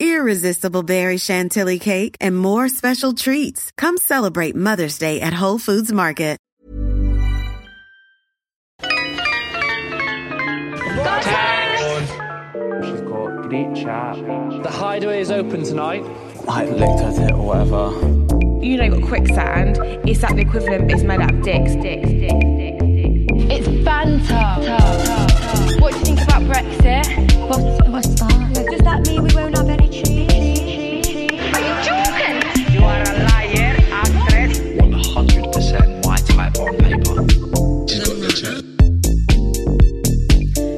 irresistible berry chantilly cake, and more special treats. Come celebrate Mother's Day at Whole Foods Market. She's got great chat. The hideaway is open tonight. I looked at it or whatever. you know, you've got quicksand. It's like the equivalent, it's made out of dicks, dicks, dicks, dicks, dicks. It's banter. What do you think about Brexit? What's, what's that? Does that mean we won't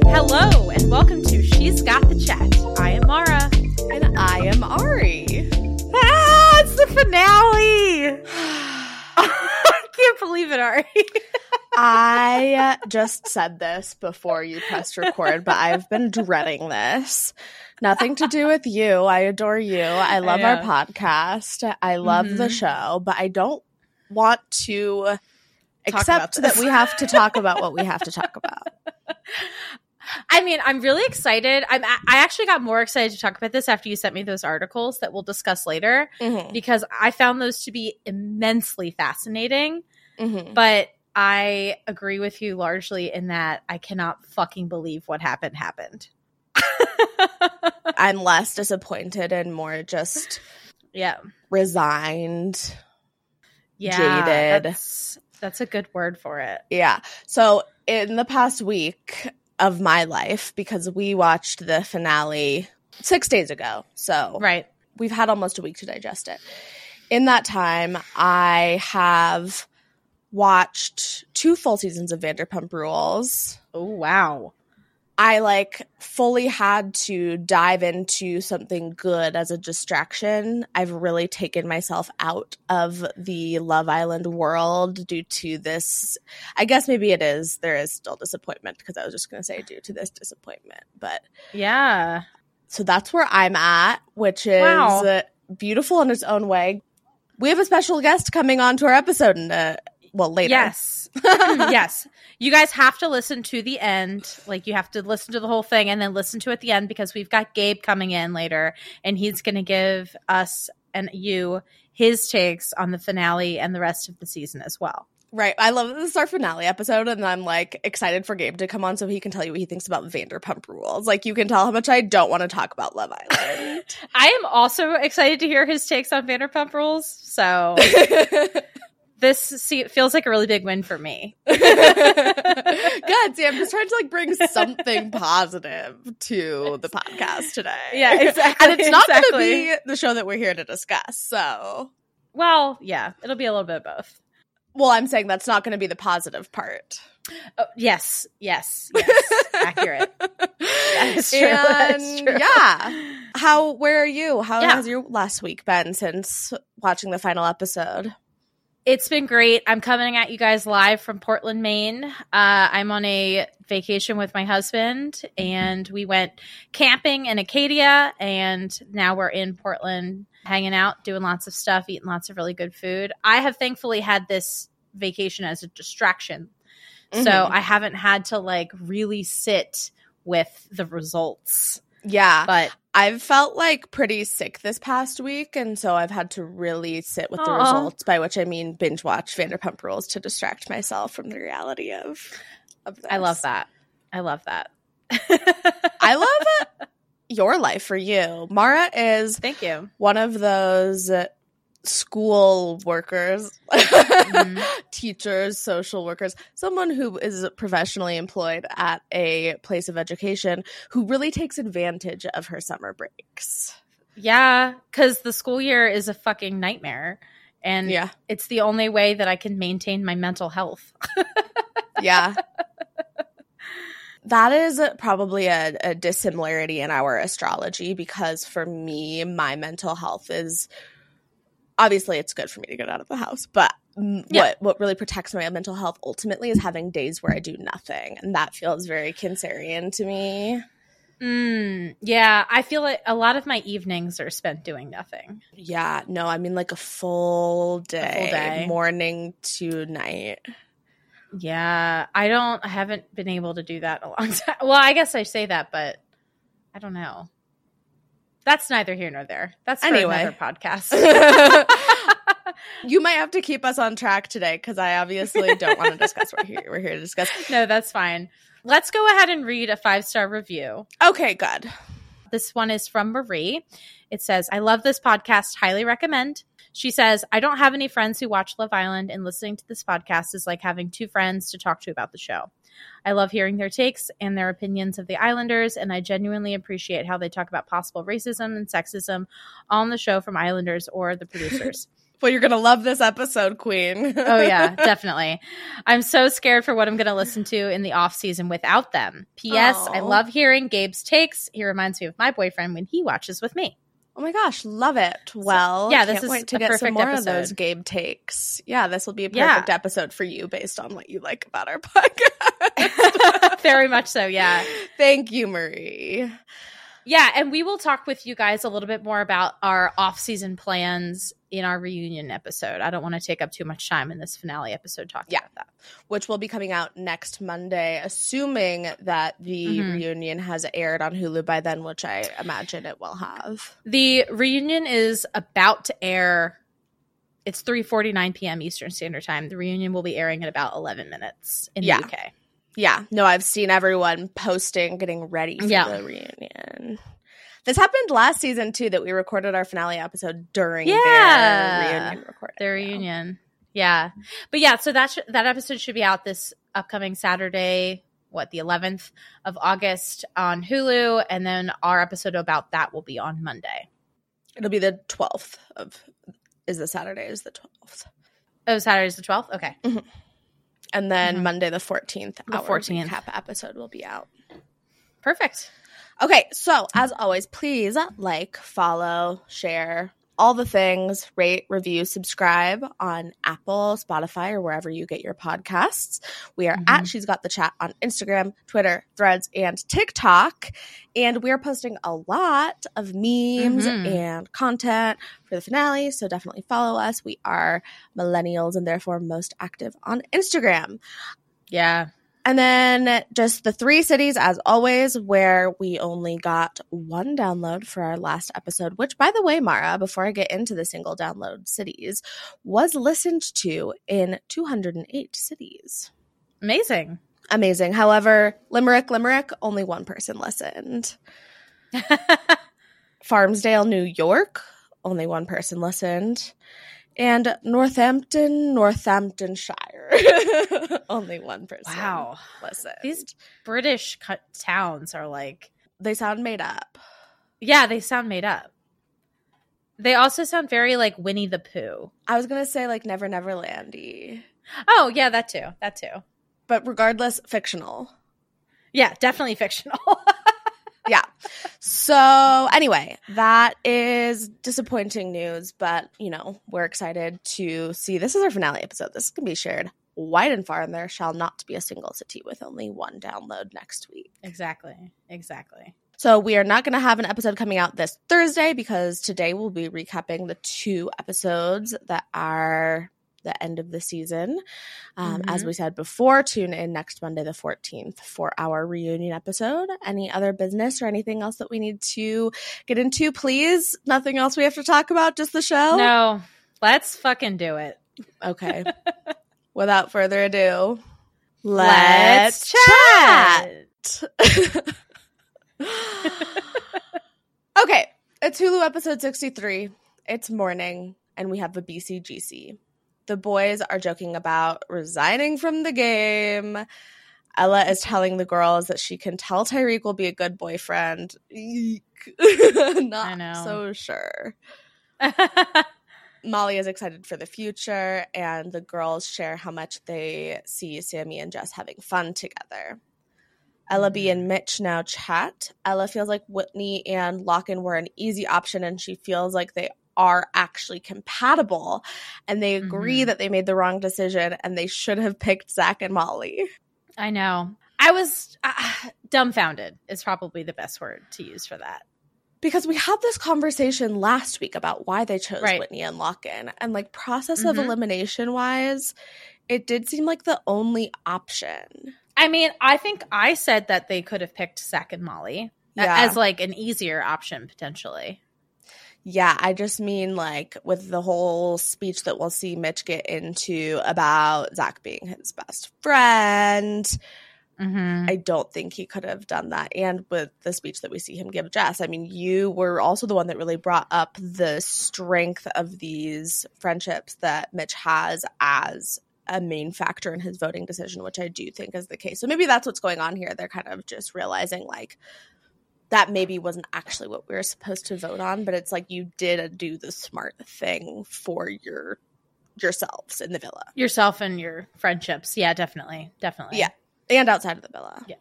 Hello, and welcome to She's Got the Chat. I am Maura. And I am Ari. Ah, it's the finale. I can't believe it, Ari. I just said this before you pressed record, but I've been dreading this. Nothing to do with you. I adore you. I love our podcast. I love the Mhm. show, but I don't want to Talk accept that we have to talk about what we have to talk about. I mean, I'm really excited. I'm I actually got more excited to talk about this after you sent me those articles that we'll discuss later Mhm. because I found those to be immensely fascinating. Mhm. But I agree with you largely in that I cannot fucking believe what happened happened. I'm less disappointed and more just yeah. resigned. Yeah. Jaded. That's, that's a good word for it. Yeah. So in the past week of my life, because we watched the finale six days ago, so Right. we've had almost a week to digest it. In that time, I have watched two full seasons of Vanderpump Rules. Oh, wow. I like fully had to dive into something good as a distraction. I've really taken myself out of the Love Island world due to this. I guess maybe it is. There is still disappointment because I was just going to say due to this disappointment. But Yeah. so that's where I'm at, which is Wow. beautiful in its own way. We have a special guest coming on to our episode in a, well later. Yes. Mm-hmm. yes. You guys have to listen to the end. Like you have to listen to the whole thing and then listen to it at the end because we've got Gabe coming in later and he's going to give us and you his takes on the finale and the rest of the season as well. Right. I love this is our finale episode, and I'm like excited for Gabe to come on so he can tell you what he thinks about Vanderpump Rules. Like you can tell how much I don't want to talk about Love Island. I am also excited to hear his takes on Vanderpump Rules. So this see, feels like a really big win for me. God, see, I'm just trying to like bring something positive to the podcast today. Yeah, exactly, and it's not going to be the show that we're here to discuss. So, Well, yeah, it'll be a little bit of both. well, I'm saying that's not going to be the positive part. Oh, yes, yes, yes. Accurate. That is true. That is And, true. Yeah. How? Where are you? How Yeah. has your last week been since watching the final episode? It's been great. I'm coming at you guys live from Portland, Maine. Uh, I'm on a vacation with my husband, and we went camping in Acadia, and now we're in Portland hanging out, doing lots of stuff, eating lots of really good food. I have thankfully had this vacation as a distraction. So Mhm. I haven't had to like really sit with the results. Yeah. But I've felt like pretty sick this past week, and so I've had to really sit with the results, by which I mean binge watch Vanderpump Rules to distract myself from the reality of of this. I love that. I love that. I love your life for you. Maura is Thank you. one of those school workers, Mm-hmm. teachers, social workers, someone who is professionally employed at a place of education who really takes advantage of her summer breaks. Yeah, because the school year is a fucking nightmare. And Yeah. it's the only way that I can maintain my mental health. Yeah. that is probably a, a dissimilarity in our astrology because for me, my mental health is obviously it's good for me to get out of the house, but Yeah. what what really protects my mental health ultimately is having days where I do nothing, and that feels very Cancerian to me. Mm, yeah, I feel like a lot of my evenings are spent doing nothing. Yeah, no, I mean like a full day, day. morning to night. Yeah, I don't. I haven't been able to do that in a long time. Well, I guess I say that, but I don't know. That's neither here nor there. That's for Anyway. another podcast. You might have to keep us on track today because I obviously don't want to discuss what we're here, we're here to discuss. no, that's fine. Let's go ahead and read a five star review. Okay, good. This one is from Marie. It says, I love this podcast, highly recommend. She says, I don't have any friends who watch Love Island, and listening to this podcast is like having two friends to talk to about the show. I love hearing their takes and their opinions of the Islanders, and I genuinely appreciate how they talk about possible racism and sexism on the show from Islanders or the producers. Well, you're gonna love this episode, Queen. oh yeah, definitely. I'm so scared for what I'm going to listen to in the off season without them. P.S. I love hearing Gabe's takes. He reminds me of my boyfriend when he watches with me. Oh my gosh, love it. Well, yeah, this can't is wait to a get some perfect more of episode. those Gabe takes. Yeah, this will be a Yeah. perfect episode for you based on what you like about our podcast. Very much so, yeah. Thank you, Marie. Yeah, and we will talk with you guys a little bit more about our off-season plans in our reunion episode. I don't want to take up too much time in this finale episode talking Yeah. about that. Which will be coming out next Monday, assuming that the Mhm. reunion has aired on Hulu by then, which I imagine it will have. The reunion is about to air. It's 3:49 p.m. Eastern Standard Time. The reunion will be airing in about 11 minutes in Yeah. the UK. Yeah, no, I've seen everyone posting, getting ready for Yeah. the reunion. This happened last season too, that we recorded our finale episode during Yeah. their reunion recording. The reunion. Yeah. But yeah, so that sh- that episode should be out this upcoming Saturday, what, the 11th of August on Hulu and then our episode about that will be on Monday. It'll be the twelfth of is the Saturday is the twelfth, Oh, Saturday's the 12th? Okay. Mm-hmm. And then Mhm. Monday the fourteenth. The our 14th. recap episode will be out. Perfect. Okay, so as always, please like, follow, share, all the things, rate, review, subscribe on Apple, Spotify, or wherever you get your podcasts. We are at She's Got the Chat on Instagram, Twitter, Threads, and TikTok. And we are posting a lot of memes Mhm. and content for the finale. So definitely follow us. We are millennials and therefore most active on Instagram. Yeah. And then just the three cities, as always, where we only got one download for our last episode, which, by the way, Maura, before I get into the single download cities, was listened to in 208 cities. Amazing. Amazing. However, Limerick, Limerick, only one person listened. Farmsdale, New York, only one person listened. And Northampton, Northamptonshire, only one person. Wow. listened. These British cut towns are like, they sound made up. yeah, they sound made up. They also sound very like Winnie the Pooh. I was gonna say like Never Never Landy, Oh, yeah, that too. That too. but regardless, fictional. Yeah, definitely fictional. Yeah. So anyway, that is disappointing news, but you know we're excited to see. This is our finale episode. This can be shared wide and far, and there shall not be a single city with only one download next week. exactly. Exactly. So we are not going to have an episode coming out this Thursday because today we'll be recapping the two episodes that are the end of the season. Um, As Mhm. we said before, tune in next Monday, the 14th, for our reunion episode. Any other business or anything else that we need to get into, please? Nothing else we have to talk about, just the show? No, let's fucking do it. Okay. Without further ado, Let's let's, chat. okay, it's Hulu episode 63. It's morning, and we have a BCGC. The boys are joking about resigning from the game. Ella is telling the girls that she can tell Tyrique will be a good boyfriend. Not so sure. Molly is excited for the future, and the girls share how much they see Sammy and Jess having fun together. Ella B and mm-hmm. Mitch now chat. Ella feels like Whitney and Lochan were an easy option, and she feels like they are actually compatible. And they agree Mhm. that they made the wrong decision and they should have picked Zac and Molly. I know. I was uh, dumbfounded, is probably the best word to use for that. Because we had this conversation last week about why they chose Right. Whitney and Lochan. And like process of Mhm. elimination wise, it did seem like the only option. I mean, I think I said that they could have picked Zac and Molly Yeah. as like an easier option potentially. Yeah, I just mean like with the whole speech that we'll see Mitch get into about Zac being his best friend. Mm-hmm. I don't think he could have done that. And with the speech that we see him give Jess, I mean, you were also the one that really brought up the strength of these friendships that Mitch has as a main factor in his voting decision, which I do think is the case. So maybe that's what's going on here. They're kind of just realizing like that maybe wasn't actually what we were supposed to vote on, but it's like you did do the smart thing for your yourselves in the villa. Yourself and your friendships. Yeah, definitely. Definitely. Yeah. And outside of the villa. Yeah.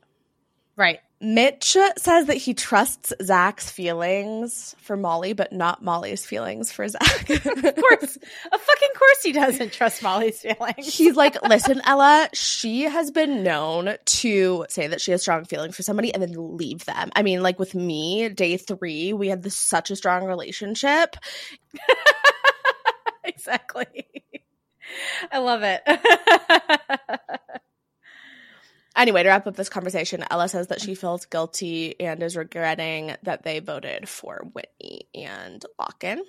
Right. Mitch says that he trusts Zac's feelings for Molly, but not Molly's feelings for Zac. Of course. of fucking course he doesn't trust Molly's feelings. He's like, listen, Ella, she has been known to say that she has strong feelings for somebody and then leave them. I mean, like with me, day three, we had this, such a strong relationship. exactly. I love it. Anyway, to wrap up this conversation, Ella says that she feels guilty and is regretting that they voted for Whitney and Lochan.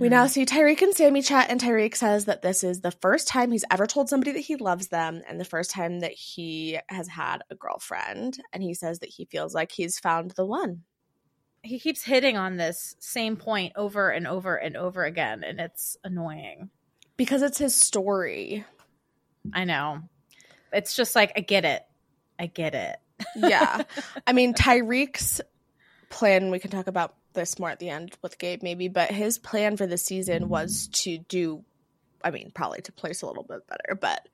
We now mm-hmm. see Tyrique and Sammy chat, and Tyrique says that this is the first time he's ever told somebody that he loves them and the first time that he has had a girlfriend. And he says that he feels like he's found the one. he keeps hitting on this same point over and over and over again, and it's annoying. Because it's his story. I know. It's just like I get it. I get it. Yeah. I mean, Tyrique's plan, we can talk about this more at the end with Gabe maybe, but his plan for the season was to do, I mean, probably to place a little bit better, but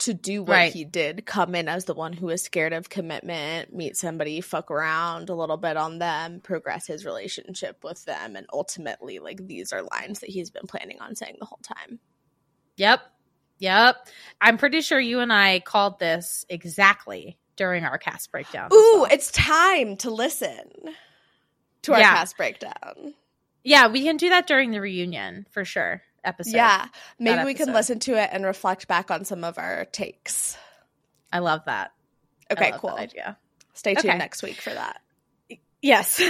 to do what Right. he did, come in as the one who is scared of commitment, meet somebody, fuck around a little bit on them, progress his relationship with them, and ultimately, like, these are lines that he's been planning on saying the whole time. Yep. Yep. I'm pretty sure you and I called this exactly during our cast breakdown. Ooh, well. it's time to listen to our Yeah. cast breakdown. yeah, we can do that during the reunion for sure. Episode. Yeah, maybe that we can listen to it and reflect back on some of our takes. I love that. I Okay, love cool. that idea. Stay tuned Okay. next week for that. Yes.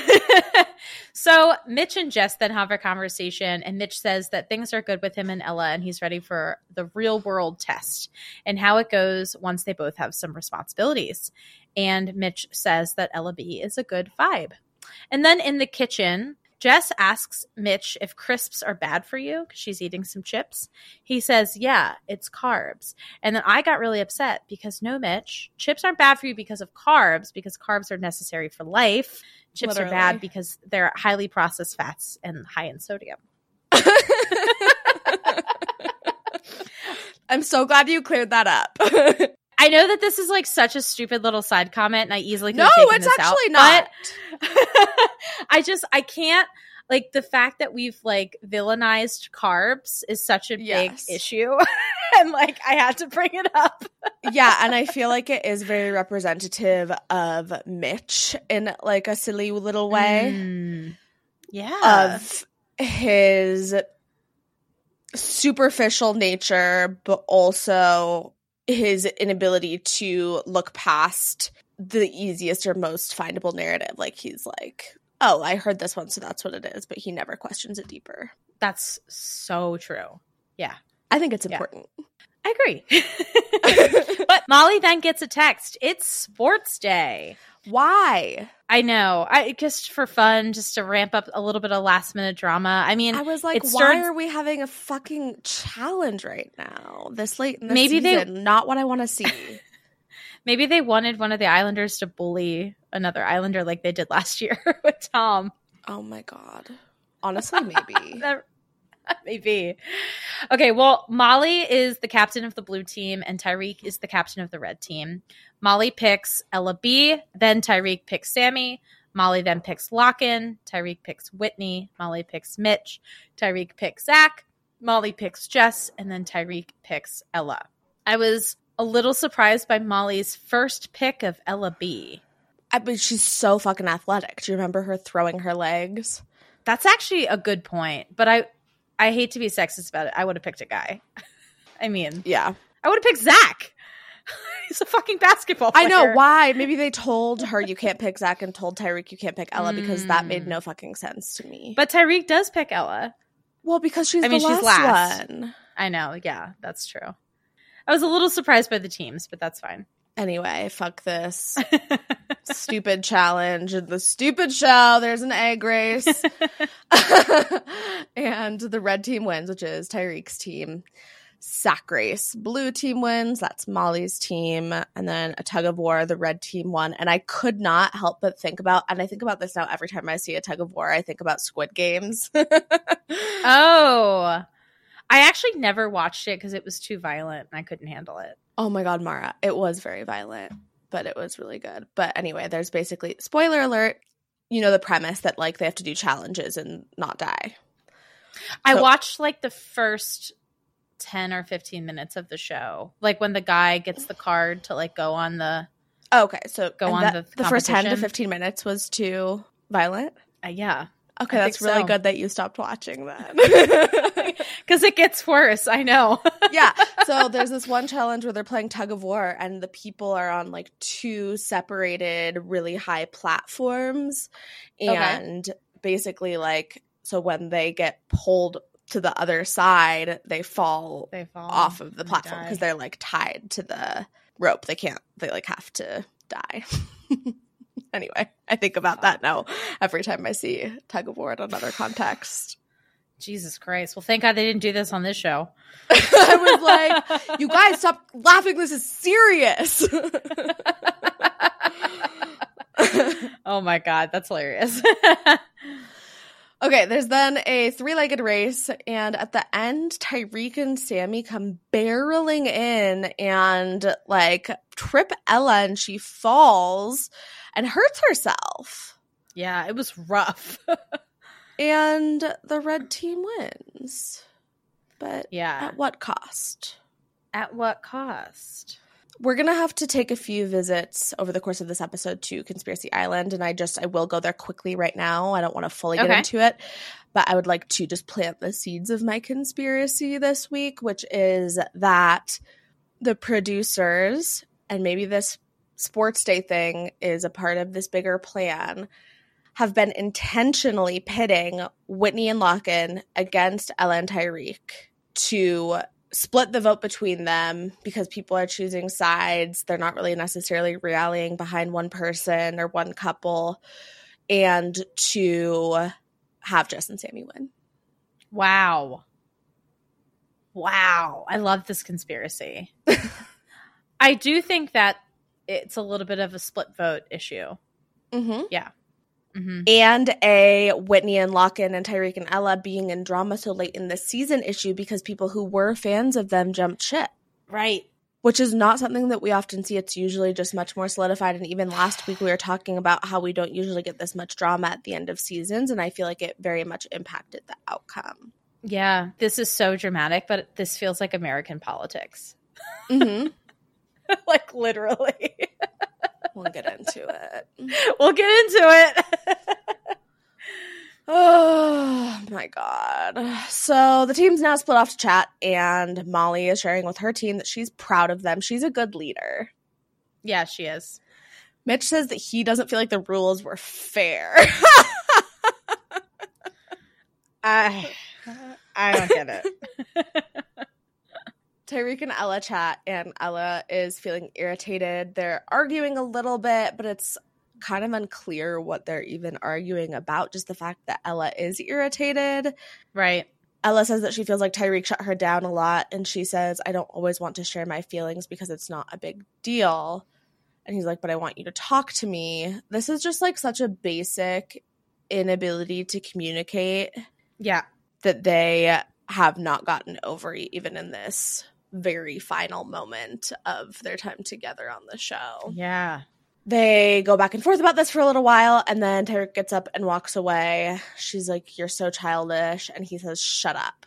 so Mitch and Jess then have a conversation, and Mitch says that things are good with him and Ella, and he's ready for the real world test and how it goes once they both have some responsibilities. And Mitch says that Ella B is a good vibe. And then in the kitchen, Jess asks Mitch if crisps are bad for you because she's eating some chips. He says, Yeah, it's carbs. And then I got really upset because no, Mitch, chips aren't bad for you because of carbs, because carbs are necessary for life. Chips are bad because they're highly processed fats and high in sodium. I'm so glad you cleared that up. I know that this is like such a stupid little side comment, and I easily no, it's actually out, not. I just I can't like the fact that we've like villainized carbs is such a Yes. big issue, and like I had to bring it up. yeah, and I feel like it is very representative of Mitch in like a silly little way Mm. yeah, of his superficial nature, but also his inability to look past the easiest or most findable narrative. Like he's like, oh, I heard this one, so that's what it is, but he never questions it deeper. That's so true. Yeah. I think it's important. I agree. but Molly then gets a text. It's sports day. Why? I know. I just for fun, just to ramp up a little bit of last minute drama. I mean, I was like, why starts- are we having a fucking challenge right now? This late in the Maybe they- Not what I want to see. maybe they wanted one of the Islanders to bully another Islander like they did last year with Tom. oh my god. Honestly, maybe. That- Maybe. Okay, well, Molly is the captain of the blue team and Tyrique is the captain of the red team. Molly picks Ella B, then Tyrique picks Sammy. Molly then picks Locken. Tyrique picks Whitney. Molly picks Mitch. Tyrique picks Zac. Molly picks Jess. And then Tyrique picks Ella. I was a little surprised by Molly's first pick of Ella B. I mean, she's so fucking athletic. Do you remember her throwing her legs? That's actually a good point, but I I hate to be sexist about it. I would have picked a guy. I mean, Yeah. I would have picked Zac. He's a fucking basketball I know why. Maybe they told her you can't pick Zac and told Tyrique you can't pick Ella because that made Mm. no fucking sense to me. But Tyrique does pick Ella. well, because she's I mean, the she's last, last. one. I know. Yeah, that's true. I was a little surprised by the teams, but that's fine. Anyway, fuck this stupid challenge and the stupid show. There's an egg race. and the red team wins, which is Tyrique's team. Sack race. Blue team wins. That's Molly's team. And then a tug of war, the red team won. And I could not help but think about, and I think about this now every time I see a tug of war, I think about Squid Games. Oh, I actually never watched it because it was too violent and I couldn't handle it. Oh my god, Maura. It was very violent, but it was really good. But anyway, there's basically spoiler alert, you know the premise that like they have to do challenges and not die. I So- watched like the first 10 or 15 minutes of the show. Like when the guy gets the card to like go on the Oh, okay, so Go on that- the the first 10 to 15 minutes was too violent. uh, yeah. Okay, I that's really so. good that you stopped watching that. Cuz it gets worse, I know. yeah. So there's this one challenge where they're playing tug of war and the people are on like two separated really high platforms Okay. and basically like so when they get pulled to the other side, they fall they fall off of the platform because they're like tied to the rope. They can't they like have to die. anyway, I think about that now every time I see tug of war in another context. Jesus Christ. Well, thank God they didn't do this on this show. I was like, you guys stop laughing. This is serious. Oh my God, that's hilarious. Okay, there's then a three legged race, and at the end, Tyrique and Sammy come barreling in and like trip Ella, and she falls and hurts herself. yeah, it was rough. And the red team wins. But yeah. at what cost? At what cost? We're gonna have to take a few visits over the course of this episode to Conspiracy Island, and I just I will go there quickly right now. I don't want to fully get Okay. into it, but I would like to just plant the seeds of my conspiracy this week, which is that the producers and maybe this sports day thing is a part of this bigger plan have been intentionally pitting Whitney and Lochan against Ellen Tyrique to split the vote between them because people are choosing sides. They're not really necessarily rallying behind one person or one couple, and to have Jess and Sammy win. Wow. Wow. I love this conspiracy. I do think that it's a little bit of a split vote issue. Mm-hmm. Yeah. Mm-hmm. And a Whitney and Lochan and Tyrique and Ella being in drama so late in the season issue because people who were fans of them jumped ship. Right. which is not something that we often see. It's usually just much more solidified. And even last week, we were talking about how we don't usually get this much drama at the end of seasons. And I feel like it very much impacted the outcome. Yeah. This is so dramatic, but this feels like American politics. Mm-hmm. like literally. we'll get into it. we'll get into it. Oh my god. So the team's now split off to chat, and Molly is sharing with her team that she's proud of them. She's a good leader. Yeah, she is. Mitch says that he doesn't feel like the rules were fair. I I don't get it. Tyrique and Ella chat, and Ella is feeling irritated. They're arguing a little bit, but it's kind of unclear what they're even arguing about. Just the fact that Ella is irritated. Right. Ella says that she feels like Tyrique shut her down a lot, and she says, I don't always want to share my feelings because it's not a big deal. And he's like, But I want you to talk to me. This is just like such a basic inability to communicate Yeah. that they have not gotten over even in this very final moment of their time together on the show. Yeah. They go back and forth about this for a little while, and then Tyrique gets up and walks away. She's like, You're so childish. And he says, Shut up.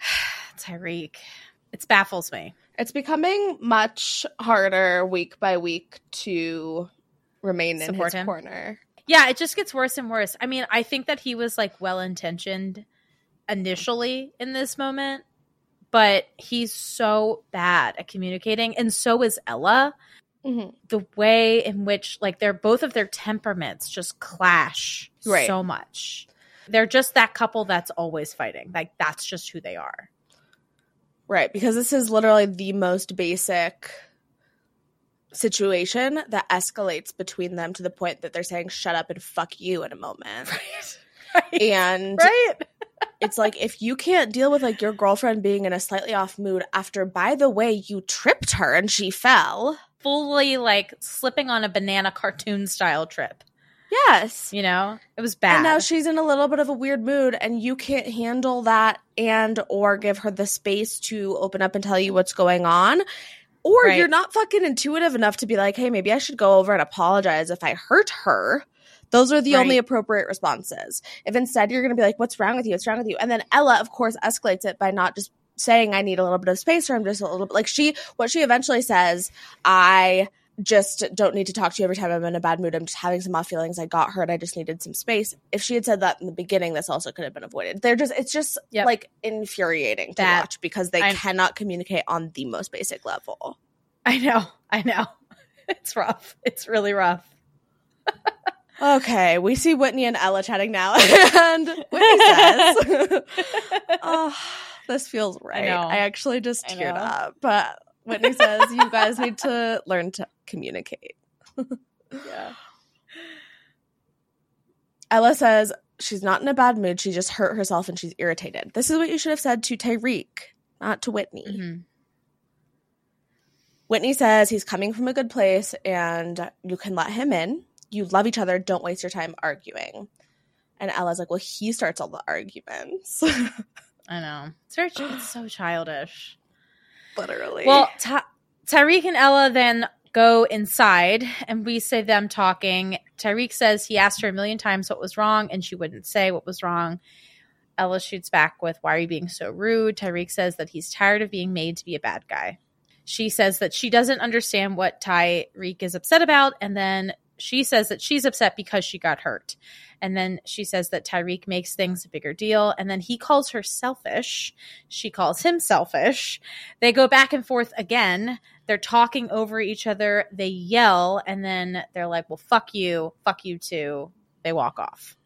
Tyrique. It baffles me. It's becoming much harder week by week to remain in Support his him. corner. Yeah, it just gets worse and worse. I mean, I think that he was like well intentioned initially in this moment, but he's so bad at communicating, and so is Ella. Mhm. The way in which, like, they're both of their temperaments just clash Right. so much. They're just that couple that's always fighting. Like, that's just who they are. Right, because this is literally the most basic situation that escalates between them to the point that they're saying shut up and fuck you in a moment. Right. And Right? It's like if you can't deal with like your girlfriend being in a slightly off mood after by the way you tripped her and she fell. Fully, like, slipping on a banana cartoon style trip. Yes. You know? It was bad. And now she's in a little bit of a weird mood and you can't handle that and or give her the space to open up and tell you what's going on. Or Right. you're not fucking intuitive enough to be like, "Hey, maybe I should go over and apologize if I hurt her." Those are the only appropriate responses. If instead you're going to be like, "What's wrong with you? What's wrong with you?" And then Ella, of course, escalates it by not just saying, "I need a little bit of space," or "I'm just a little bit like she." What she eventually says, "I just don't need to talk to you every time I'm in a bad mood. I'm just having some off feelings. I got hurt. I just needed some space." If she had said that in the beginning, this also could have been avoided. They're just it's just Yep. like infuriating to That- watch because they I'm- cannot communicate on the most basic level. I know. I know. It's rough. It's really rough. Okay, we see Whitney and Ella chatting now, and Whitney says, "Oh, this feels right." I, know. actually just I teared know. up, but Whitney says, "You guys need to learn to communicate." Yeah. Ella says she's not in a bad mood. She just hurt herself and she's irritated. This is what you should have said to Tyrique, not to Whitney. Mm-hmm. Whitney says he's coming from a good place and you can let him in. You love each other. Don't waste your time arguing. And Ella's like, well, he starts all the arguments. I know. It's very. It's so childish. Literally. Well, Ty- Tyrique and Ella then go inside, and we see them talking. Tyrique says he asked her a million times what was wrong, and she wouldn't say what was wrong. Ella shoots back with, Why are you being so rude? Tyrique says that he's tired of being made to be a bad guy. She says that she doesn't understand what Tyrique is upset about, and then she says that she's upset because she got hurt. And then she says that Tyrique makes things a bigger deal, and then he calls her selfish. She calls him selfish. They go back and forth again. They're talking over each other. They yell, and then they're like, Well, fuck you, fuck you too. They walk off.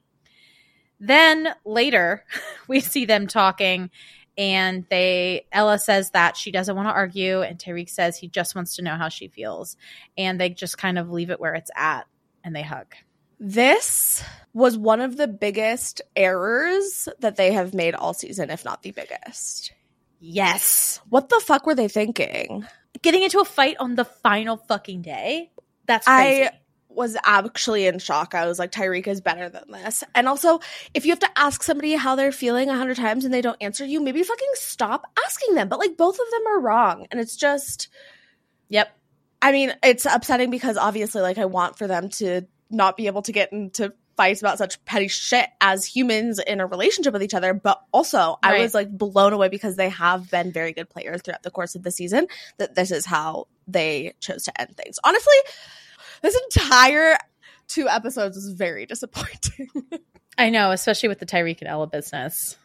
Then later, we see them talking, and they Ella says that she doesn't want to argue, and Tyrique says he just wants to know how she feels, and they just kind of leave it where it's at, and they hug. this was one of the biggest errors that they have made all season, if not the biggest. Yes, What the fuck were they thinking? getting into a fight on the final fucking day. That's crazy. I was actually in shock. I was like, Tyrique is better than this. And also, if you have to ask somebody how they're feeling a hundred times and they don't answer you, maybe fucking stop asking them. But like, both of them are wrong. And it's just, yep. I mean, it's upsetting because obviously, like, I want for them to not be able to get into fights about such petty shit as humans in a relationship with each other. But also, I was like blown away because they have been very good players throughout the course of the season. That this is how they chose to end things. Honestly, this entire two episodes was very disappointing. I know, especially with the Tyrique and Ella business.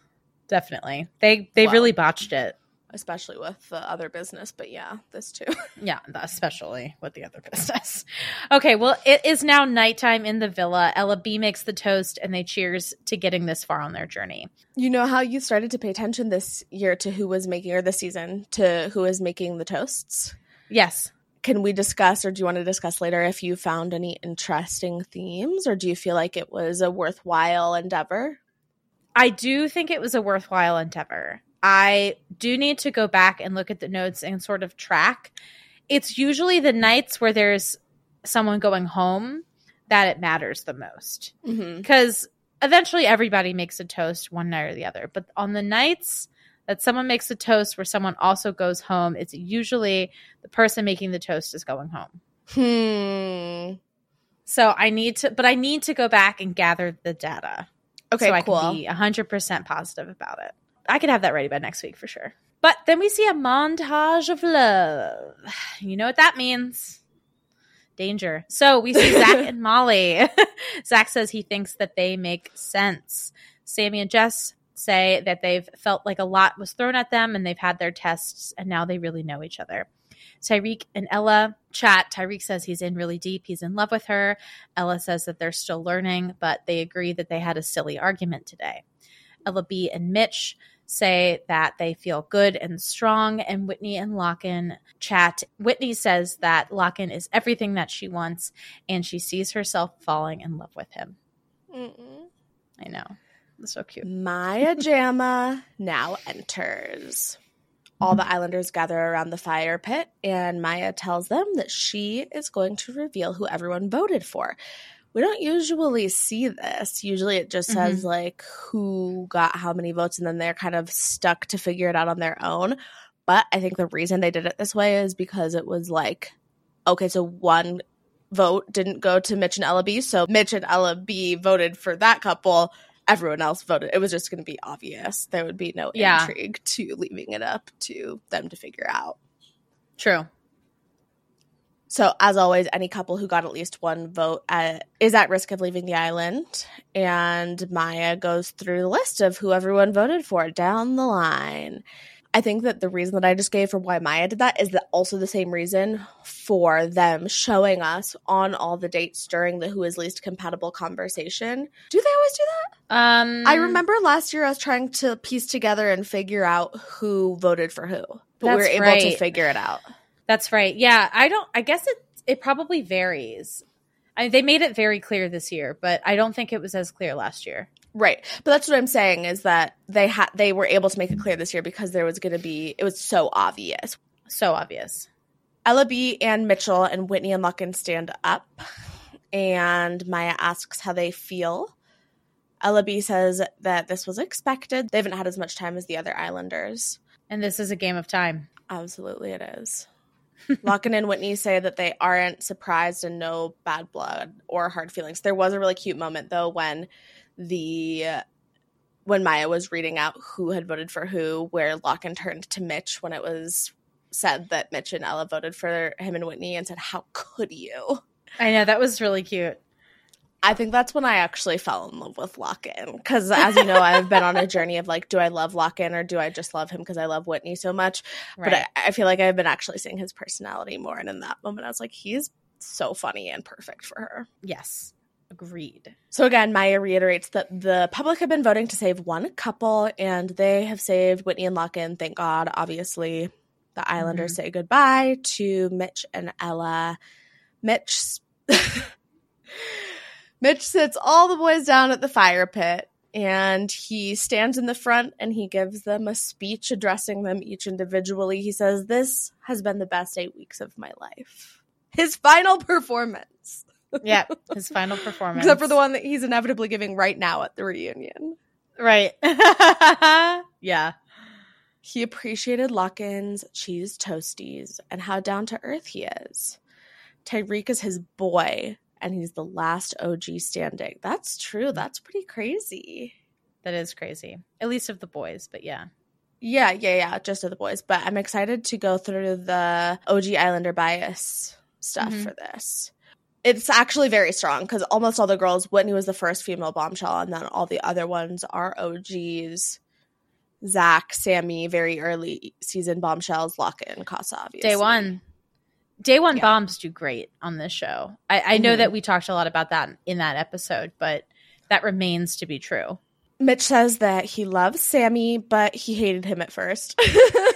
Definitely. They they Well. really botched it. especially with the other business. But yeah, this too. Yeah, especially with the other business. Okay, well, it is now nighttime in the villa. Ella B makes the toast and they cheers to getting this far on their journey. You know how you started to pay attention this year to who was making, or this season to who was making the toasts? Yes. Can we discuss, or do you want to discuss later if you found any interesting themes, or do you feel like it was a worthwhile endeavor? I do think it was a worthwhile endeavor. I do need to go back and look at the notes and sort of track. It's usually the nights where there's someone going home that it matters the most. Mm-hmm. Because eventually everybody makes a toast one night or the other. But on the nights that someone makes a toast where someone also goes home, it's usually the person making the toast is going home. Hmm. So I need to, but I need to go back and gather the data. Okay, so I cool. can be 100% positive about it. I could have that ready by next week for sure. But then we see a montage of love. You know what that means. Danger. So we see Zac and Molly. Zac says he thinks that they make sense. Sammy and Jess say that they've felt like a lot was thrown at them and they've had their tests and now they really know each other. Tyrique and Ella chat. Tyrique says he's in really deep. He's in love with her. Ella says that they're still learning, but they agree that they had a silly argument today. Ella B and Mitch say that they feel good and strong, and Whitney and Lochan chat. Whitney says that Lochan is everything that she wants, and she sees herself falling in love with him. Mm-mm. I know. That's so cute. Maya Jama now enters. All the Islanders gather around the fire pit, and Maya tells them that she is going to reveal who everyone voted for. We don't usually see this. Usually it just says mm-hmm. like who got how many votes, and then they're kind of stuck to figure it out on their own. But I think the reason they did it this way is because it was like, okay, so one vote didn't go to Mitch and Ella B, so Mitch and Ella B voted for that couple everyone else voted. It was just going to be obvious. There would be no Yeah. intrigue to leaving it up to them to figure out. True. So, as always, any couple who got at least one vote uh, is at risk of leaving the island. And Maya goes through the list of who everyone voted for down the line. I think that the reason that I just gave for why Maya did that is that also the same reason for them showing us on all the dates during the who is least compatible conversation. Do they always do that? Um, I remember last year I was trying to piece together and figure out who voted for who, but we were able to figure it out. That's right. Yeah, I don't. I guess it it probably varies. I they made it very clear this year, but I don't think it was as clear last year. Right. But that's what I'm saying is that they had they were able to make it clear this year because there was going to be it was so obvious. So obvious. Ella B and Mitchell and Whitney and Lochan stand up and Maya asks how they feel. Ella B says that this was expected. They haven't had as much time as the other Islanders. And this is a game of time. Absolutely it is. Lochan and Whitney say that they aren't surprised and no bad blood or hard feelings. There was a really cute moment though when the when Maya was reading out who had voted for who, where Lochan turned to Mitch when it was said that Mitch and Ella voted for him and Whitney and said, How could you? I know that was really cute. I think that's when I actually fell in love with Lochan. Because as you know, I've been on a journey of like, do I love Lochan or do I just love him because I love Whitney so much? But I, I feel like I've been actually seeing his personality more. And in that moment, I was like, he's so funny and perfect for her. Yes. Agreed. So again, Maya reiterates that the public have been voting to save one couple, and they have saved Whitney and Lochan. Thank God. Obviously, the Islanders mm-hmm. say goodbye to Mitch and Ella. Mitch, Mitch sits all the boys down at the fire pit, and he stands in the front and he gives them a speech addressing them each individually. He says, "This has been the best eight weeks of my life." His final performance. Yeah, his final performance. Except for the one that he's inevitably giving right now at the reunion. Right. yeah. He appreciated Lochan's cheese toasties and how down to earth he is. Tyrique is his boy, and he's the last OG standing. That's true. That's pretty crazy. That is crazy. At least of the boys, but yeah. Yeah, yeah, yeah, just of the boys. But I'm excited to go through the OG Islander bias stuff Mhm. for this. It's actually very strong because almost all the girls, Whitney was the first female bombshell, and then all the other ones are OGs. Zac, Sammy, very early season bombshells, Lochan and Casa, obviously. Day one. Day one Yeah. bombs do great on this show. I, I know Mhm. that we talked a lot about that in that episode, but that remains to be true. Mitch says that he loves Sammy, but he hated him at first.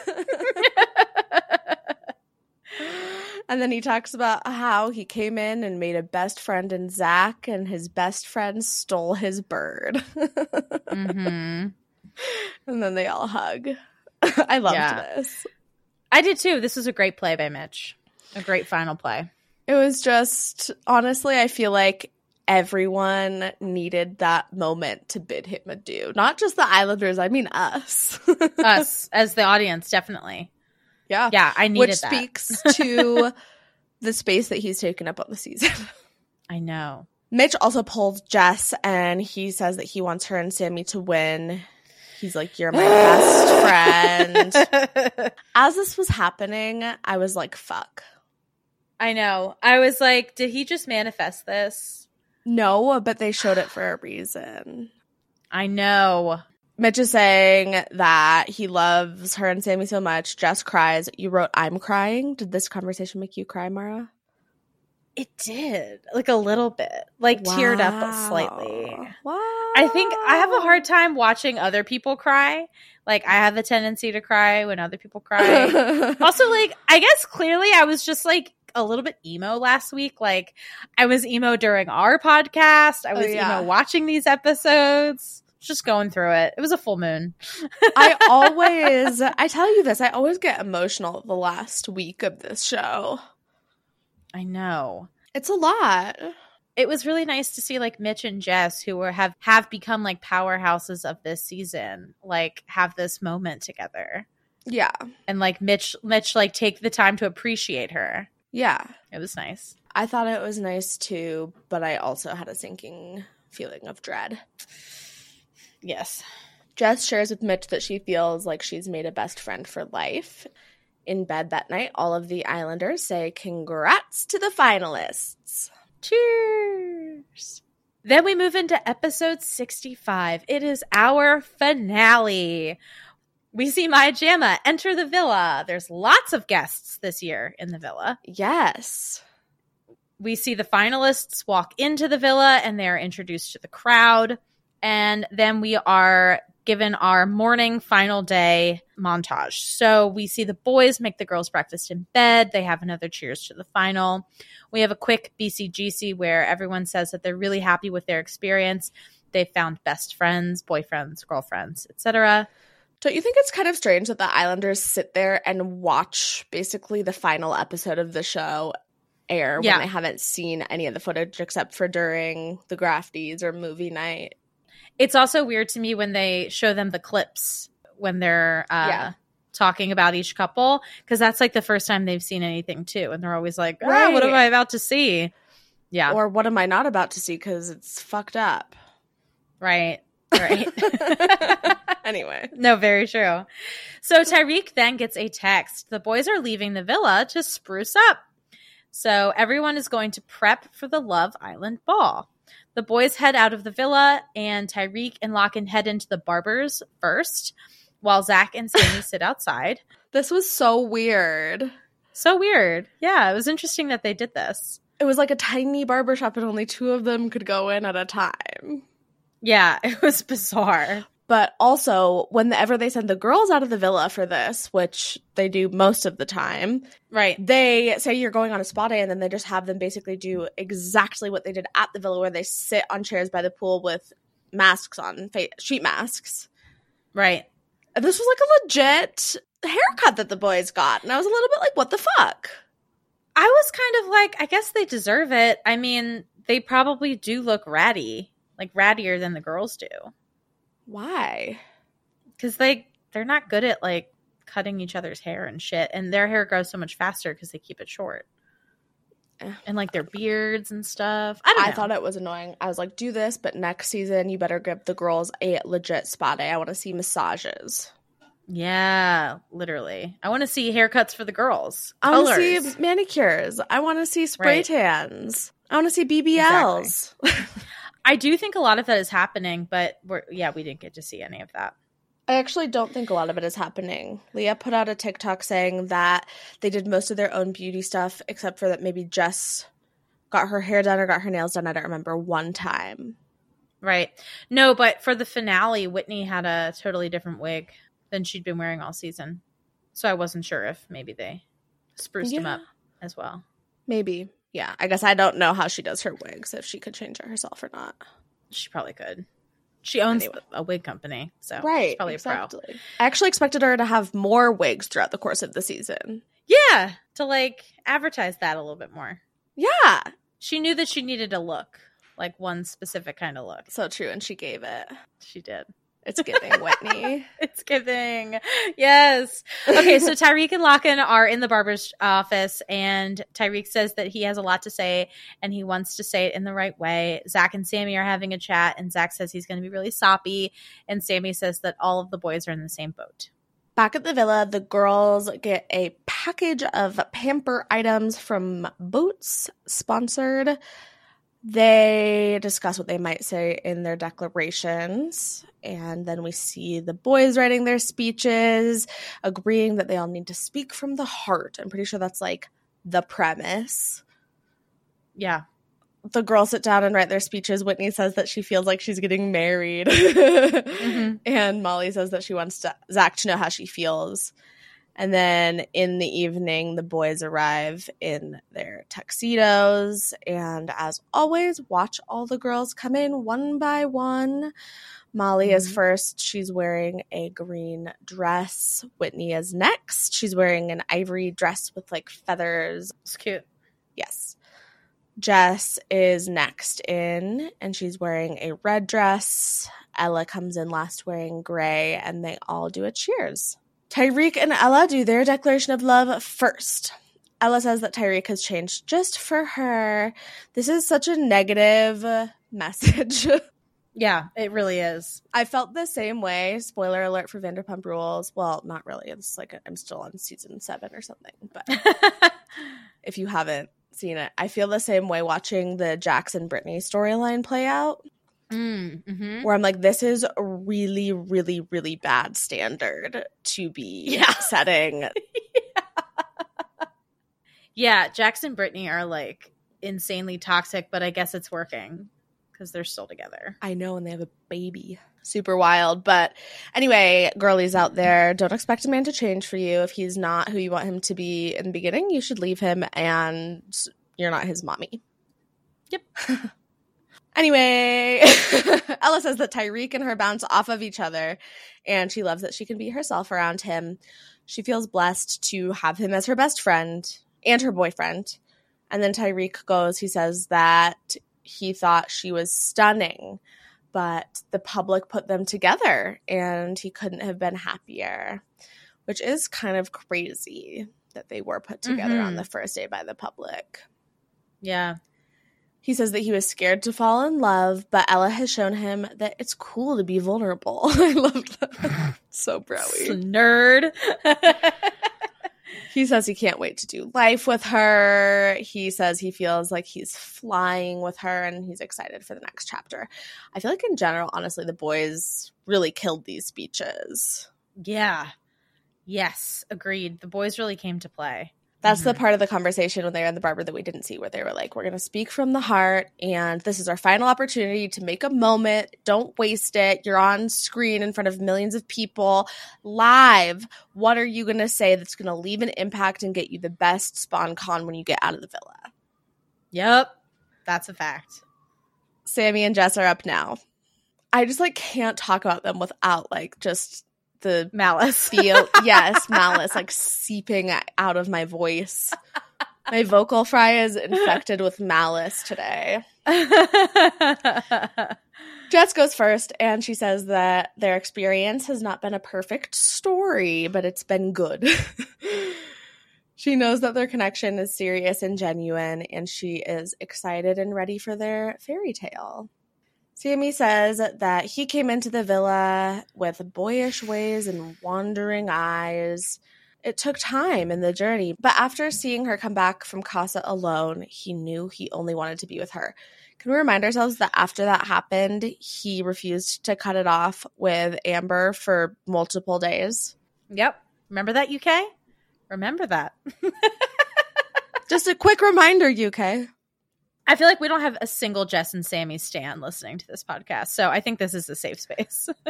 and then he talks about how he came in and made a best friend in Zac, and his best friend stole his bird. hmm and then they all hug. I loved Yeah. this. I did too. This was a great play by Mitch. A great final play. It was just, honestly, I feel like everyone needed that moment to bid him adieu. Not just the Islanders, I mean us. Us as the audience, definitely. Yeah. Yeah, I needed Which that. speaks to the space that he's taken up on the season. I know. Mitch also pulls Jess and he says that he wants her and Sammy to win. He's like, You're my best friend. As this was happening, I was like, Fuck. I know. I was like, did he just manifest this? No, but they showed it for a reason. I know. Mitch is saying that he loves her and Sammy so much. Jess cries. You wrote, I'm crying. Did this conversation make you cry, Maura? It did. Like a little bit. Like teared up slightly. Wow. I think I have a hard time watching other people cry. Like I have a tendency to cry when other people cry. also, like I guess clearly I was just like a little bit emo last week. Like I was emo during our podcast. I Oh, was yeah. emo watching these episodes. Just going through it. It was a full moon. I always, I tell you this, I always get emotional the last week of this show. I know. It's a lot. It was really nice to see like Mitch and Jess, who were have have become like powerhouses of this season, like have this moment together, Yeah. and like Mitch, Mitch like take the time to appreciate her. Yeah. It was nice. I thought it was nice too, but I also had a sinking feeling of dread. Yes. Jess shares with Mitch that she feels like she's made a best friend for life. In bed that night, all of the Islanders say congrats to the finalists. Cheers. Then we move into episode 65. It is our finale. We see Maya Jama enter the villa. There's lots of guests this year in the villa. Yes. We see the finalists walk into the villa and they're introduced to the crowd. And then we are given our morning final day montage. So we see the boys make the girls breakfast in bed. They have another cheers to the final. We have a quick BCGC where everyone says that they're really happy with their experience. They found best friends, boyfriends, girlfriends, etc. Don't you think it's kind of strange that the Islanders sit there and watch basically the final episode of the show air Yeah. when they haven't seen any of the footage except for during the grafties or movie night? It's also weird to me when they show them the clips when they're uh, Yeah. talking about each couple because that's like the first time they've seen anything too, and they're always like, "Ah, "What am I about to see?" Yeah, Or what am I not about to see because it's fucked up? right, right. Anyway. no, very true. So Tyrique then gets a text. The boys are leaving the villa to spruce up. So everyone is going to prep for the Love Island ball. The boys head out of the villa, and Tyrique and Lochan head into the barbers first, while Zac and Sammy sit outside. This was so weird. So weird. Yeah, it was interesting that they did this. It was like a tiny barbershop and only two of them could go in at a time. Yeah, it was bizarre. But also, whenever they send the girls out of the villa for this, which they do most of the time, Right. they say you're going on a spa day and then they just have them basically do exactly what they did at the villa where they sit on chairs by the pool with masks on, sheet masks. Right. And this was like a legit haircut that the boys got. And I was a little bit like, what the fuck? I was kind of like, I guess they deserve it. I mean, they probably do look ratty, like rattier than the girls do. Why? Because they they're not good at like cutting each other's hair and shit, and their hair grows so much faster because they keep it short. Eh. And like their beards and stuff. I don't know. I thought it was annoying. I was like, do this, but next season you better give the girls a legit spa day. I want to see massages. Yeah, literally. I want to see haircuts for the girls. I want to see manicures. I want to see spray Right. tans. I want to see BBLs. I do think a lot of that is happening, but we're yeah, we didn't get to see any of that. I actually don't think a lot of it is happening. Leah put out a TikTok saying that they did most of their own beauty stuff, except for that maybe Jess got her hair done or got her nails done. I don't remember one time. Right. No, but for the finale, Whitney had a totally different wig than she'd been wearing all season. So I wasn't sure if maybe they spruced him up as well. Maybe. Yeah. I guess I don't know how she does her wigs, if she could change it herself or not. She probably could. She owns Anyway. a wig company, so right. she's probably a pro. I actually expected her to have more wigs throughout the course of the season. Yeah, to like advertise that a little bit more. Yeah. She knew that she needed a look, like one specific kind of look. So true. And she gave it. She did. It's giving Whitney. It's giving. Yes. Okay, so Tyrique and Lochan are in the barber's office, and Tyrique says that he has a lot to say and he wants to say it in the right way. Zac and Sammy are having a chat, and Zac says he's going to be really soppy, and Sammy says that all of the boys are in the same boat. Back at the villa, the girls get a package of pamper items from Boots, sponsored. They discuss what they might say in their declarations. And then we see the boys writing their speeches, agreeing that they all need to speak from the heart. I'm pretty sure that's like the premise. Yeah. The girls sit down and write their speeches. Whitney says that she feels like she's getting married. Mhm. And Molly says that she wants to, Zac to know how she feels. And then in the evening, the boys arrive in their tuxedos. And as always, watch all the girls come in one by one. Molly is Mhm. first. She's wearing a green dress. Whitney is next. She's wearing an ivory dress with like feathers. It's cute. Yes. Jess is next in, and she's wearing a red dress. Ella comes in last wearing gray, and they all do a cheers. Tyrique and Ella do their declaration of love first. Ella says that Tyrique has changed just for her. This is such a negative message. Yeah, it really is. I felt the same way. Spoiler alert for Vanderpump Rules. Well, not really. It's like I'm still on season seven or something. But if you haven't seen it, I feel the same way watching the Jackson Brittany storyline play out, Mm, mhm. where I'm like, this is a really, really, really bad standard to be Yeah. setting. Yeah, Jackson and Brittany are like insanely toxic, but I guess it's working because they're still together. I know, and they have a baby. Super wild. But anyway, girlies out there, don't expect a man to change for you. If he's not who you want him to be in the beginning, you should leave him and you're not his mommy. Yep. anyway, Ella says that Tyrique and her bounce off of each other and she loves that she can be herself around him. She feels blessed to have him as her best friend and her boyfriend. And then Tyrique goes, he says that he thought she was stunning, but the public put them together and he couldn't have been happier, which is kind of crazy that they were put together on Mhm. the first day by the public. Yeah. He says that he was scared to fall in love, but Ella has shown him that it's cool to be vulnerable. I love that. so broy. Nerd. He says he can't wait to do life with her. He says he feels like he's flying with her and he's excited for the next chapter. I feel like, in general, honestly, the boys really killed these speeches. yeah. Yes, agreed. The boys really came to play. That's the mm-hmm. part of the conversation when they were in the barber that we didn't see, where they were like, We're going to speak from the heart, and this is our final opportunity to make a moment. Don't waste it. You're on screen in front of millions of people live. What are you going to say that's going to leave an impact and get you the best spawn con when you get out of the villa? Yep. That's a fact. Sammy and Jess are up now. I just like can't talk about them without like just the Malice. feel yes malice like seeping out of my voice. My vocal fry is infected with malice today. Jess goes first, and she says that their experience has not been a perfect story, but it's been good. she knows that their connection is serious and genuine, and she is excited and ready for their fairy tale. Sammy says that he came into the villa with boyish ways and wandering eyes. It took time in the journey, but after seeing her come back from Casa alone, he knew he only wanted to be with her. Can we remind ourselves that after that happened, he refused to cut it off with Amber for multiple days? Yep. Remember that, UK? Remember that. Just a quick reminder, UK. I feel like we don't have a single Jess and Sammy stan listening to this podcast, so I think this is a safe space.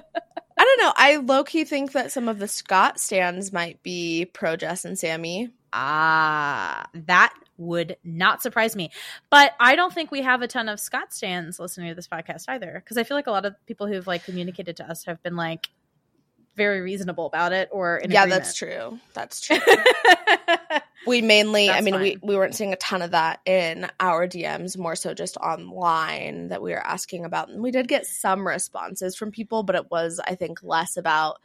I don't know. I low key think that some of the Scott stands might be pro Jess and Sammy. Ah, that would not surprise me. But I don't think we have a ton of Scott stands listening to this podcast either, because I feel like a lot of people who've like communicated to us have been like very reasonable about it or in yeah, agreement. that's true. That's true. We mainly, I mean, we, fine. we weren't seeing a ton of that in our DMs, more so just online that we were asking about. And we did get some responses from people, but it was, I think, less about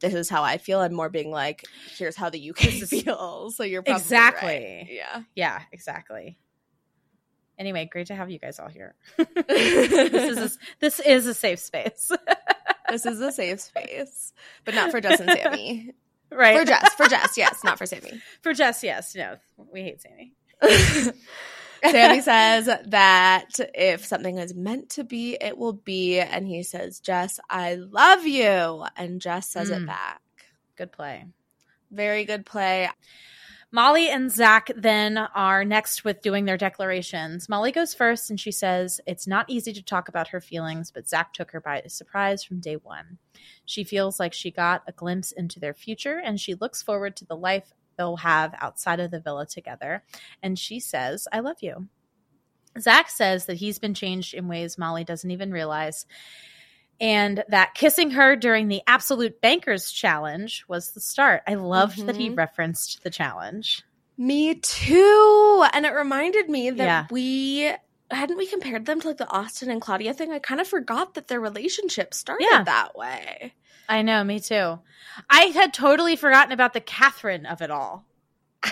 this is how I feel and more being like, here's how the UK feels. So you're probably exactly. right. Yeah. Yeah, exactly. Anyway, great to have you guys all here. this is a, this is a safe space. this is a safe space, but not for justin Sammy. right. For Jess, for Jess, yes, not for Sammy. For Jess, yes. No, we hate Sammy. Sammy says that if something is meant to be, it will be. And he says, Jess, I love you. And Jess says it Mm. back. Good play. Very good play. Molly and Zac then are next with doing their declarations. Molly goes first and she says, It's not easy to talk about her feelings, but Zac took her by surprise from day one. She feels like she got a glimpse into their future and she looks forward to the life they'll have outside of the villa together. And she says, I love you. Zach says that he's been changed in ways Molly doesn't even realize. And that kissing her during the Absolute Bankers Challenge was the start. I loved that he Mhm. referenced the challenge. Me too. And it reminded me that Yeah. we hadn't we compared them to like the Austin and Claudia thing. I kind of forgot that their relationship started Yeah. that way. I know, me too. I had totally forgotten about the Catherine of it all.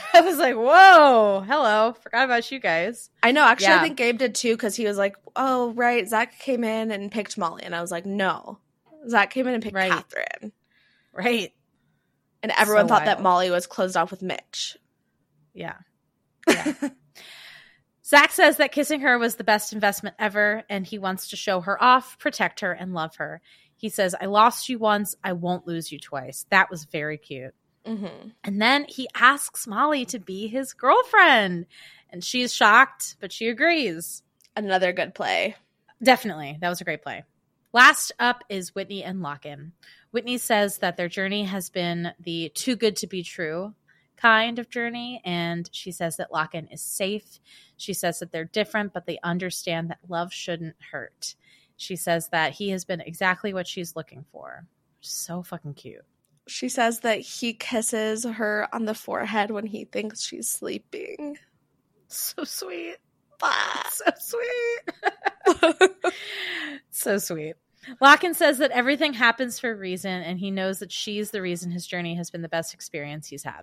I was like, whoa, hello. Forgot about you guys. I know. Actually, Yeah. I think Gabe did too because he was like, "Oh, right." Zac came in and picked Molly, and I was like, "No." Zac came in and picked Right. Catherine, Right. and everyone So thought that. Molly was closed off with Mitch. Yeah. Yeah. Zac says that kissing her was the best investment ever, and he wants to show her off, protect her, and love her. He says, I lost you once, I won't lose you twice. That was very cute. Mm-hmm. And then he asks Molly to be his girlfriend, and she's shocked, but she agrees. Another good play. Definitely. That was a great play. Last up is Whitney and Lochan. Whitney says that their journey has been the too good to be true kind of journey. And she says that Lochan is safe. She says that they're different, but they understand that love shouldn't hurt. She says that he has been exactly what she's looking for. So fucking cute. She says that he kisses her on the forehead when he thinks she's sleeping. So sweet. So sweet. so sweet. Lochan says that everything happens for a reason, and he knows that she's the reason his journey has been the best experience he's had.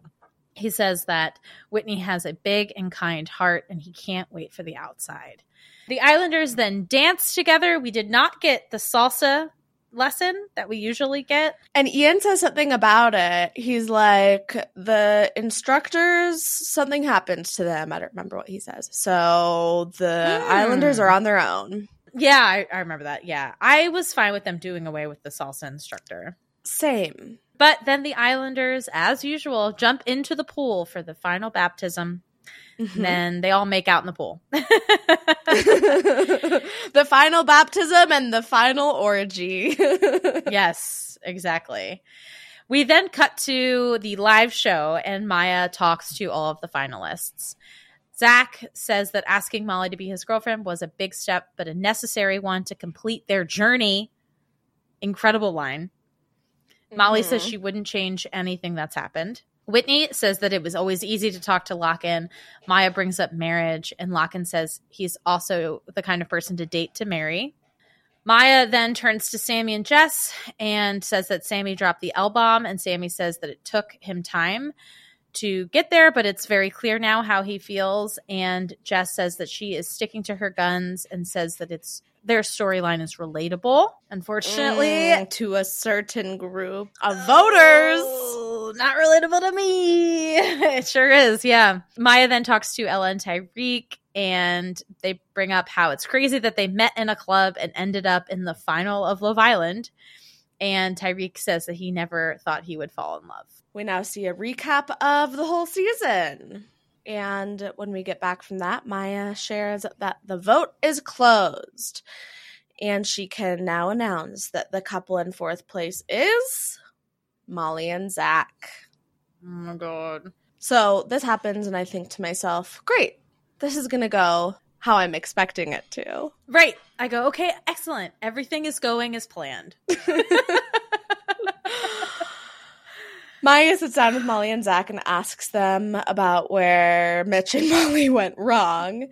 He says that Whitney has a big and kind heart, and he can't wait for the outside. The Islanders then dance together. We did not get the salsa lesson that we usually get. And Iain says something about it. He's like, the instructors, something happened to them. I don't remember what he says. So the Hmm. Islanders are on their own. Yeah, I, I remember that. Yeah. I was fine with them doing away with the salsa instructor. Same. But then the Islanders, as usual, jump into the pool for the final baptism. Mhm. Then they all make out in the pool. the final baptism and the final orgy. yes, exactly. We then cut to the live show, and Maya talks to all of the finalists. Zac says that asking Molly to be his girlfriend was a big step, but a necessary one to complete their journey. Incredible line. Molly says Mhm. she wouldn't change anything that's happened. Whitney says that it was always easy to talk to Lochan. Maya brings up marriage, and Lochan says he's also the kind of person to date to marry. Maya then turns to Sammy and Jess and says that Sammy dropped the L bomb, and Sammy says that it took him time to get there, but it's very clear now how he feels. And Jess says that she is sticking to her guns and says that it's their storyline is relatable. Unfortunately, Mm, to a certain group of voters. Oh, not relatable to me. it sure is. Yeah. Maya then talks to Ella and Tyrique, and they bring up how it's crazy that they met in a club and ended up in the final of Love Island. And Tyrique says that he never thought he would fall in love. We now see a recap of the whole season. And when we get back from that, Maya shares that the vote is closed. And she can now announce that the couple in fourth place is Molly and Zac. Oh my god. So this happens, and I think to myself, great, this is going to go how I'm expecting it to. Right. I go, okay, excellent. Everything is going as planned. Maya sits down with Molly and Zac and asks them about where Mitch and Molly went wrong.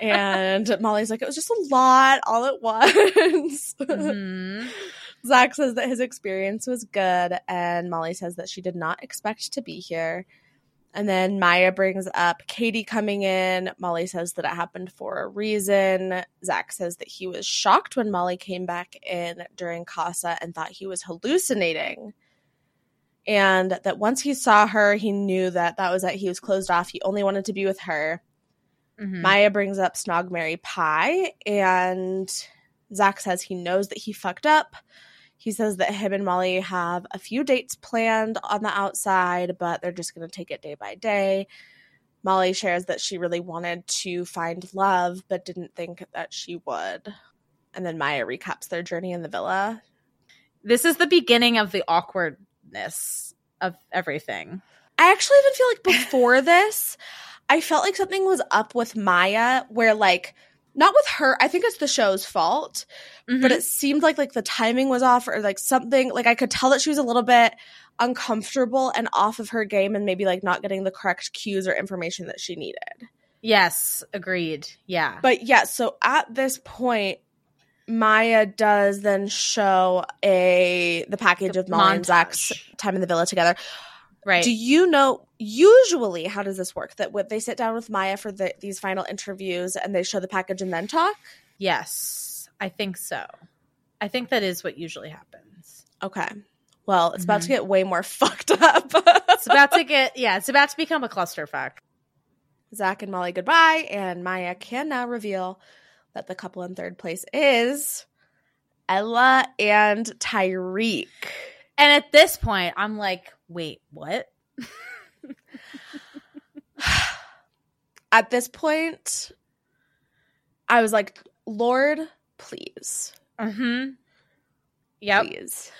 And Molly's like, it was just a lot all at once. Mhm. Zac says that his experience was good, and Molly says that she did not expect to be here. And then Maya brings up Katie coming in. Molly says that it happened for a reason. Zac says that he was shocked when Molly came back in during Casa and thought he was hallucinating. And that once he saw her, he knew that that was that he was closed off. He only wanted to be with her. Mhm. Maya brings up Snog Mary Pie, and Zac says he knows that he fucked up. He says that him and Molly have a few dates planned on the outside, but they're just going to take it day by day. Molly shares that she really wanted to find love, but didn't think that she would. And then Maya recaps their journey in the villa. This is the beginning of the awkwardness of everything. I actually even feel like before this, I felt like something was up with Maya, where like not with her. I think it's the show's fault, Mm-hmm. but it seemed like like the timing was off or like something. Like I could tell that she was a little bit uncomfortable and off of her game, and maybe like not getting the correct cues or information that she needed. Yes, agreed. Yeah. But yeah, so at this point. Maya does then show a the package of Molly and Zac's time in the villa together. Right. Do you know usually how does this work? That when they sit down with Maya for the, these final interviews and they show the package and then talk? Yes, I think so. I think that is what usually happens. Okay. Well, it's about to Mhm. get way more fucked up. It's about to get yeah, it's about to become a clusterfuck. Zac and Molly goodbye, and Maya can now reveal that the couple in third place is Ella and Tyrique. And at this point, I'm like, wait, what? At this point, I was like, Lord, please. Mm-hmm. Yep. Please.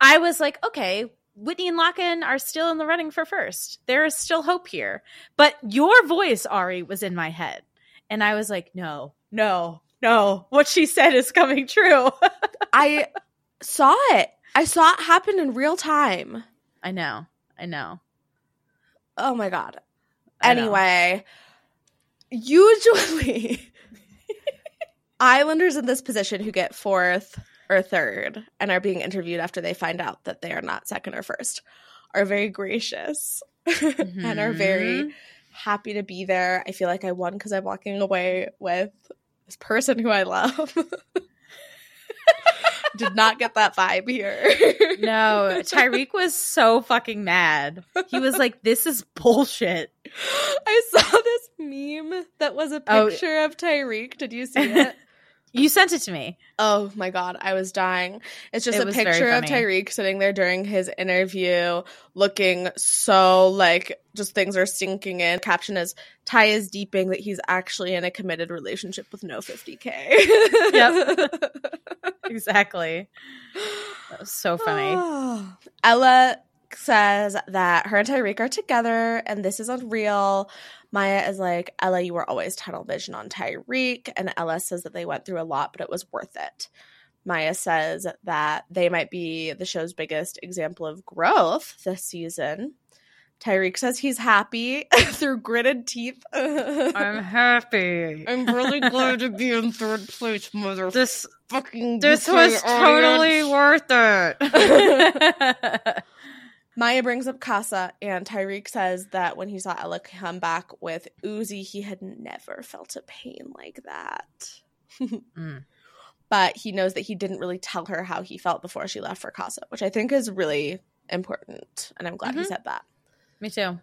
I was like, okay, Whitney and Lochan are still in the running for first. There is still hope here. But your voice, Ari, was in my head. And I was like, no, no, no. What she said is coming true. I saw it. I saw it happen in real time. I know. I know. Oh my god. I know. Anyway, usually Islanders in this position who get fourth or third and are being interviewed after they find out that they are not second or first are very gracious and are very Mhm. happy to be there. I feel like I won because I'm walking away with this person who I love. Did not get that vibe here. No, Tyrique was so fucking mad. He was like, this is bullshit. I saw this meme that was a Oh. picture of Tyrique. Did you see it? You sent it to me. Oh my god, I was dying. It's just It a picture of. Tyrique sitting there during his interview, looking so like just things are sinking in. Caption is Ty is deeping that he's actually in a committed relationship with no 50k. Yep. exactly. That was so funny. Ella says that her and Tyrique are together and this is unreal. Maya is like, Ella, you were always tunnel vision on Tyrique. And Ella says that they went through a lot, but it was worth it. Maya says that they might be the show's biggest example of growth this season. Tyrique says he's happy through gritted teeth. I'm happy. I'm really glad to be in third place, mother. This fucking this UK was totally worth it. Maya brings up Casa, and Tyrique says that when he saw Ella come back with Ouzy, he had never felt a pain like that. Mm. But he knows that he didn't really tell her how he felt before she left for Casa, which I think is really important. And I'm glad he Mhm. said that. Me too.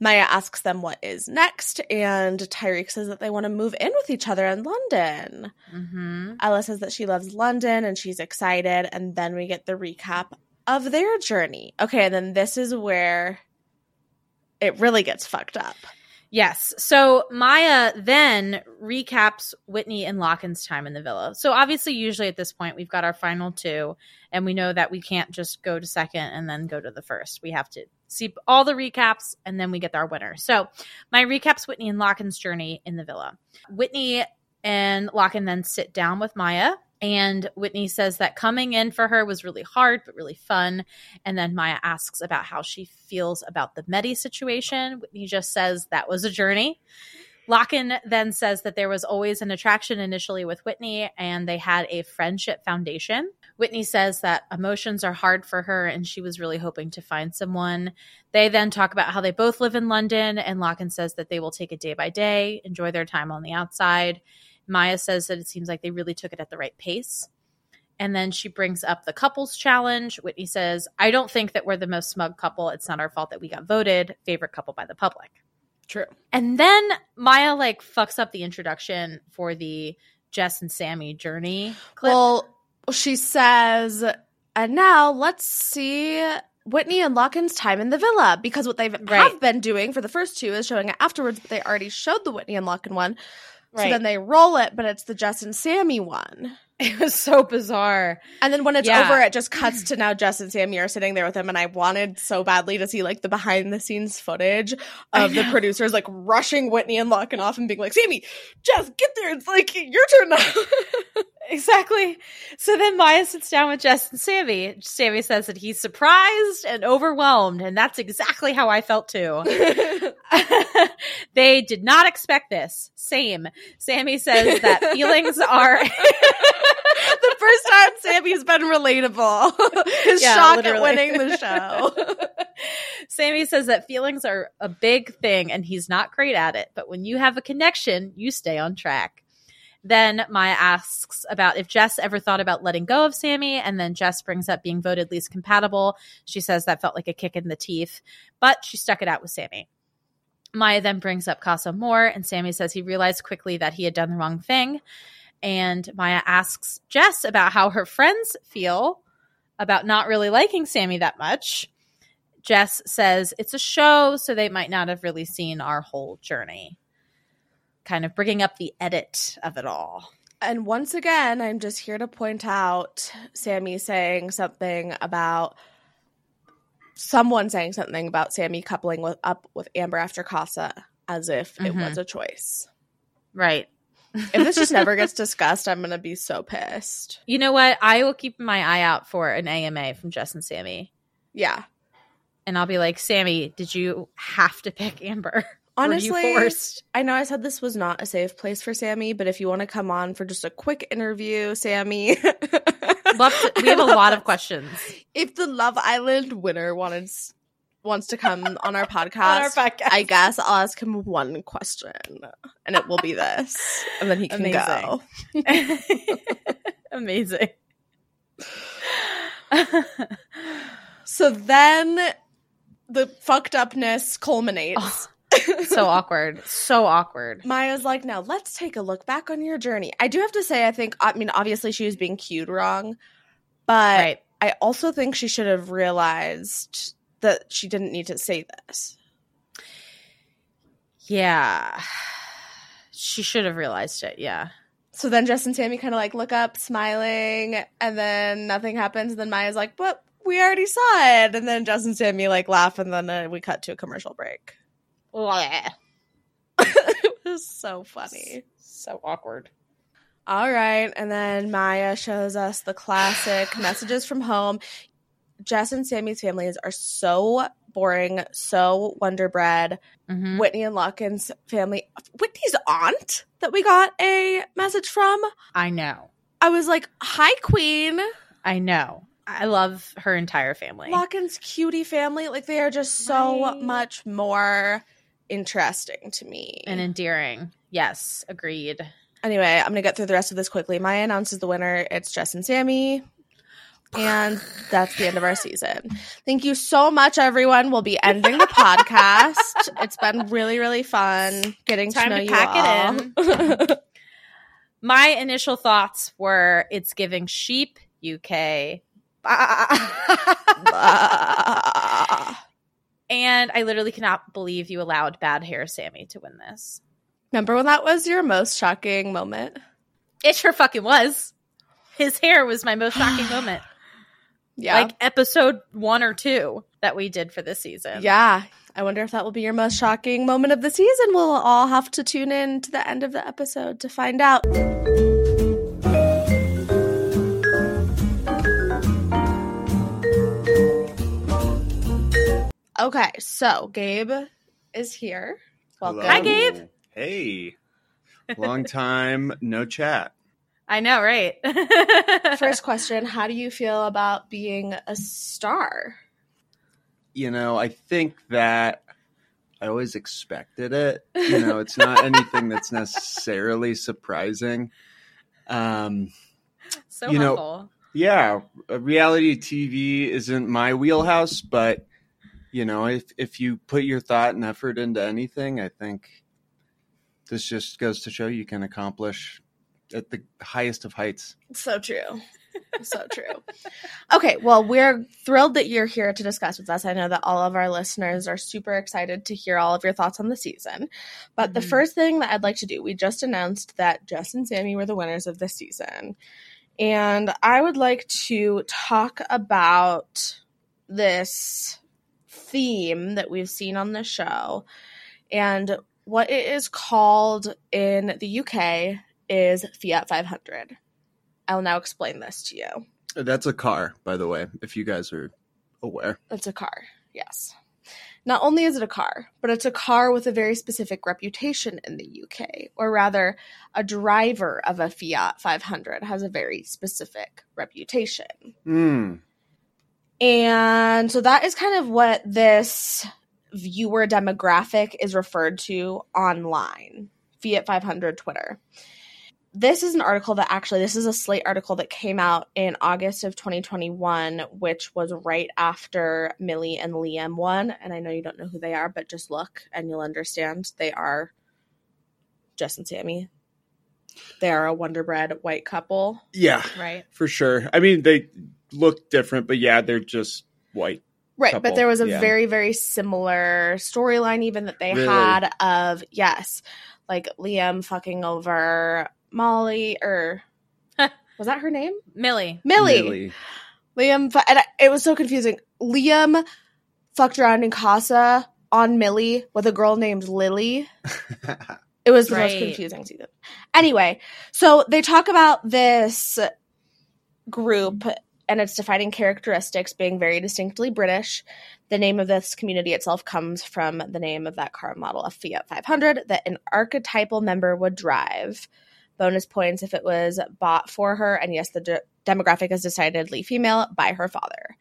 Maya asks them what is next, and Tyrique says that they want to move in with each other in London. Mm-hmm. Ella says that she loves London and she's excited, and then we get the recap of their journey. Okay, and then this is where it really gets fucked up. Yes. So Maya then recaps Whitney and Lochan's time in the villa. So obviously, usually at this point, we've got our final two, and we know that we can't just go to second and then go to the first. We have to see all the recaps, and then we get our winner. So my recaps Whitney and Lochan's journey in the villa. Whitney and Lochan then sit down with Maya. And Whitney says that coming in for her was really hard, but really fun. And then Maya asks about how she feels about the Mehdi situation. Whitney just says that was a journey. Lochan then says that there was always an attraction initially with Whitney and they had a friendship foundation. Whitney says that emotions are hard for her and she was really hoping to find someone. They then talk about how they both live in London and Lochan says that they will take it day by day, enjoy their time on the outside. Maya says that it seems like they really took it at the right pace. And then she brings up the couples challenge. Whitney says, I don't think that we're the most smug couple. It's not our fault that we got voted favorite couple by the public. True. And then Maya like fucks up the introduction for the Jess and Sammy journey clip. Well, she says, and now let's see Whitney and Lochan's time in the villa because what they have Right. been doing for the first two is showing it afterwards, but they already showed the Whitney and Lochan one. So then they roll it, but it's the Jess and Sammy one. it was so bizarre. And then when it's Yeah. over, it just cuts to now Jess and Sammy are sitting there with him. And I wanted so badly to see like the behind the scenes footage of the producers like rushing Whitney and Lochan off and being like, Sammy, Jess, get there. It's like your turn now. Exactly. So then Maya sits down with Jess and Sammy. Sammy says that he's surprised and overwhelmed, and that's exactly how I felt too. they did not expect this. Same. Sammy says that feelings are the first time Sammy's been relatable. His Yeah, shock literally. at winning the show. Sammy says that feelings are a big thing and he's not great at it, but when you have a connection, you stay on track. Then Maya asks about if Jess ever thought about letting go of Sammy, and then Jess brings up being voted least compatible. She says that felt like a kick in the teeth, but she stuck it out with Sammy. Maya then brings up Casa more, and Sammy says he realized quickly that he had done the wrong thing. And Maya asks Jess about how her friends feel about not really liking Sammy that much. Jess says it's a show, so they might not have really seen our whole journey. Kind of bringing up the edit of it all. and once again, I'm just here to point out Sammy saying something about someone saying something about Sammy coupling with up with Amber after Casa as if it Mhm. was a choice. Right. If this just never gets discussed, I'm gonna be so pissed. You know what? I will keep my eye out for an AMA from Jess and Sammy. Yeah. And I'll be like, Sammy, did you have to pick Amber? Honestly, Were you forced? I know I said this was not a safe place for Sammy, but if you want to come on for just a quick interview, Sammy, to- we have a lot of questions. if the Love Island winner wanted wants to come on our podcast, podcast. I guess I'll ask him one question, and it will be this, and then he can go. Amazing. Amazing. So then the fucked upness culminates. Oh, so awkward. So awkward. Maya's like, now let's take a look back on your journey. I do have to say, I think, I mean, obviously she was being cued wrong, but Right. I also think she should have realized that she didn't need to say this. Yeah. She should have realized it. Yeah. So then Jess and Sammy kind of like look up, smiling, and then nothing happens. And then Maya's like, but we already saw it. And then Jess and Sammy like laugh, and then uh, we cut to a commercial break. it was so funny. So awkward. All right. And then Maya shows us the classic messages from home. Jess and Sammy's families are so boring, so wonder bread. Mhm. Whitney and Lochan's family, Whitney's aunt that we got a message from. I know. I was like, Hi, Queen. I know. I love her entire family. Lochan's cutie family, like they are just so Right. much more interesting to me. and endearing. Yes, agreed. Anyway, I'm gonna get through the rest of this quickly. Maya announces the winner. It's Jess and Sammy. And that's the end of our season. Thank you so much, everyone. We'll be ending the podcast. It's been really, really fun getting Time to know to you pack all. it My initial thoughts were it's giving sheep UK. And I literally cannot believe you allowed bad hair Sammy to win this. Remember when that was your most shocking moment? It sure fucking was. His hair was my most shocking moment. Yeah. Like episode one or two that we did for this season. Yeah. I wonder if that will be your most shocking moment of the season. We'll all have to tune in to the end of the episode to find out. Okay, so Gabe is here. Welcome. Hi, Gabe. Hey. Long time no chat. I know, right? First question How do you feel about being a star? You know, I think that I always expected it. You know, it's not anything that's necessarily surprising. Um, so You know, yeah, uh, reality TV isn't my wheelhouse, but you know, if if you put your thought and effort into anything, I think this just goes to show you can accomplish at the highest of heights. So true. So true. Okay, well, we're thrilled that you're here to discuss with us. I know that all of our listeners are super excited to hear all of your thoughts on the season. But the Mhm. first thing that I'd like to do, we just announced that Jess and Sammy were the winners of this season. And I would like to talk about this theme that we've seen on the show. And what it is called in the UK is Fiat 500. I'll now explain this to you. That's a car, by the way, if you guys are aware. It's a car, yes. Not only is it a car, but it's a car with a very specific reputation in the UK, or rather, a driver of a Fiat 500 has a very specific reputation. Hmm. And so that is kind of what this viewer demographic is referred to online, Fiat 500 Twitter. This is an article that actually, this is a Slate article that came out in August of 2021, which was right after Millie and Liam won. And I know you don't know who they are, but just look and you'll understand. They are Jess and Sammy. They are a Wonder Bread white couple. Yeah, Right. for sure. I mean, they look different, but yeah, they're just white. Right, couple, but there was a yeah. very, very similar storyline even that they Really? had of yes, like Liam fucking over Molly or was that her name? Millie. Millie. Liam, fu- and I, it was so confusing. Liam fucked around in Casa on Millie with a girl named Lily. It was the most confusing season. Anyway, so they talk about this group and its defining characteristics being very distinctly British. The name of this community itself comes from the name of that car model, a Fiat 500, that an archetypal member would drive. Bonus points if it was bought for her, and yes, the de- demographic is decidedly female by her father.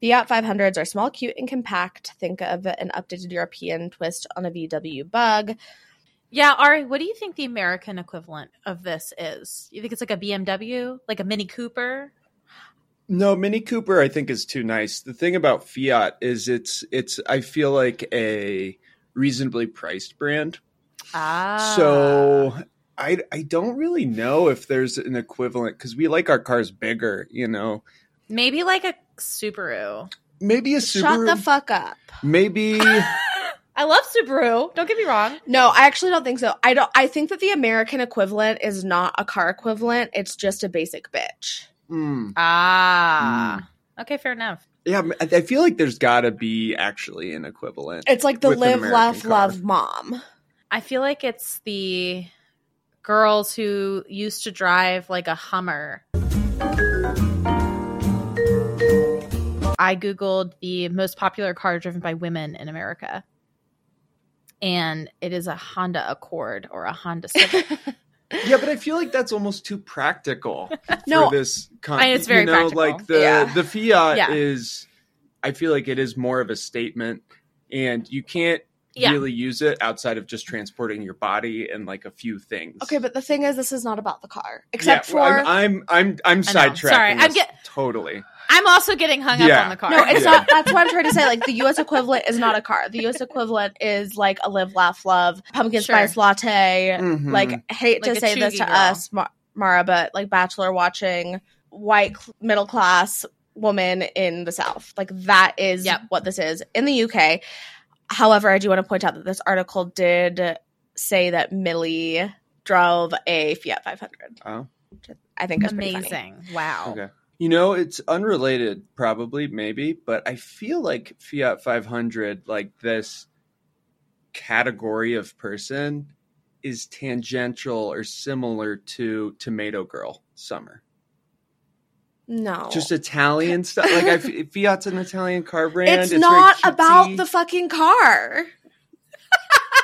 Fiat 500s are small, cute, and compact. Think of an updated European twist on a VW bug. Yeah, Ari, what do you think the American equivalent of this is? You think it's like a BMW, like a Mini Cooper? No, Mini Cooper I think is too nice. The thing about Fiat is it's it's I feel like a reasonably priced brand. Ah. So I I don't really know if there's an equivalent cuz we like our cars bigger, you know. maybe like a Subaru. Maybe a Subaru. Shut the fuck up. maybe I love Subaru. Don't get me wrong. No, I actually don't think so. I don't. I think that the American equivalent is not a car equivalent. It's just a basic bitch. Hmm. Ah. Okay, fair enough. Yeah, I I feel like there's got to be actually an equivalent. It's like the live, American laugh, car. love mom. I feel like it's the girls who used to drive like a Hummer. I Googled the most popular car driven by women in America. And it is a Honda Accord or a Honda Civic. Yeah, but I feel like that's almost too practical No, for this. Con- I- it's very you know, practical. like the Yeah. the fiat Yeah. is. I feel like it is more of a statement, and you can't Yeah. really use it outside of just transporting your body and like a few things. Okay, but the thing is, this is not about the car, except yeah, well, for I'm I'm I'm, I'm sidetracking. Sorry, I'm get- totally. I'm also getting hung up on the car. No, it's Yeah. not. That's what I'm trying to say. Like the U.S. equivalent is not a car. The U.S. equivalent is like a live, laugh, love, pumpkin Sure. spice latte. Mhm. Like hate Like to say this to girl. us, Ma- Maura, but like bachelor watching white cl- middle class woman in the South. Like that is Yep. what this is in the UK. However, I do want to point out that this article did say that Millie drove a Fiat 500. Oh, I think it's pretty funny. amazing. Wow. okay. You know, it's unrelated, probably, maybe, but I feel like Fiat 500, like this category of person, is tangential or similar to Tomato Girl Summer. No, Just Italian stuff. Like I, f- Fiat's an Italian car brand. it's, very not about the fucking car.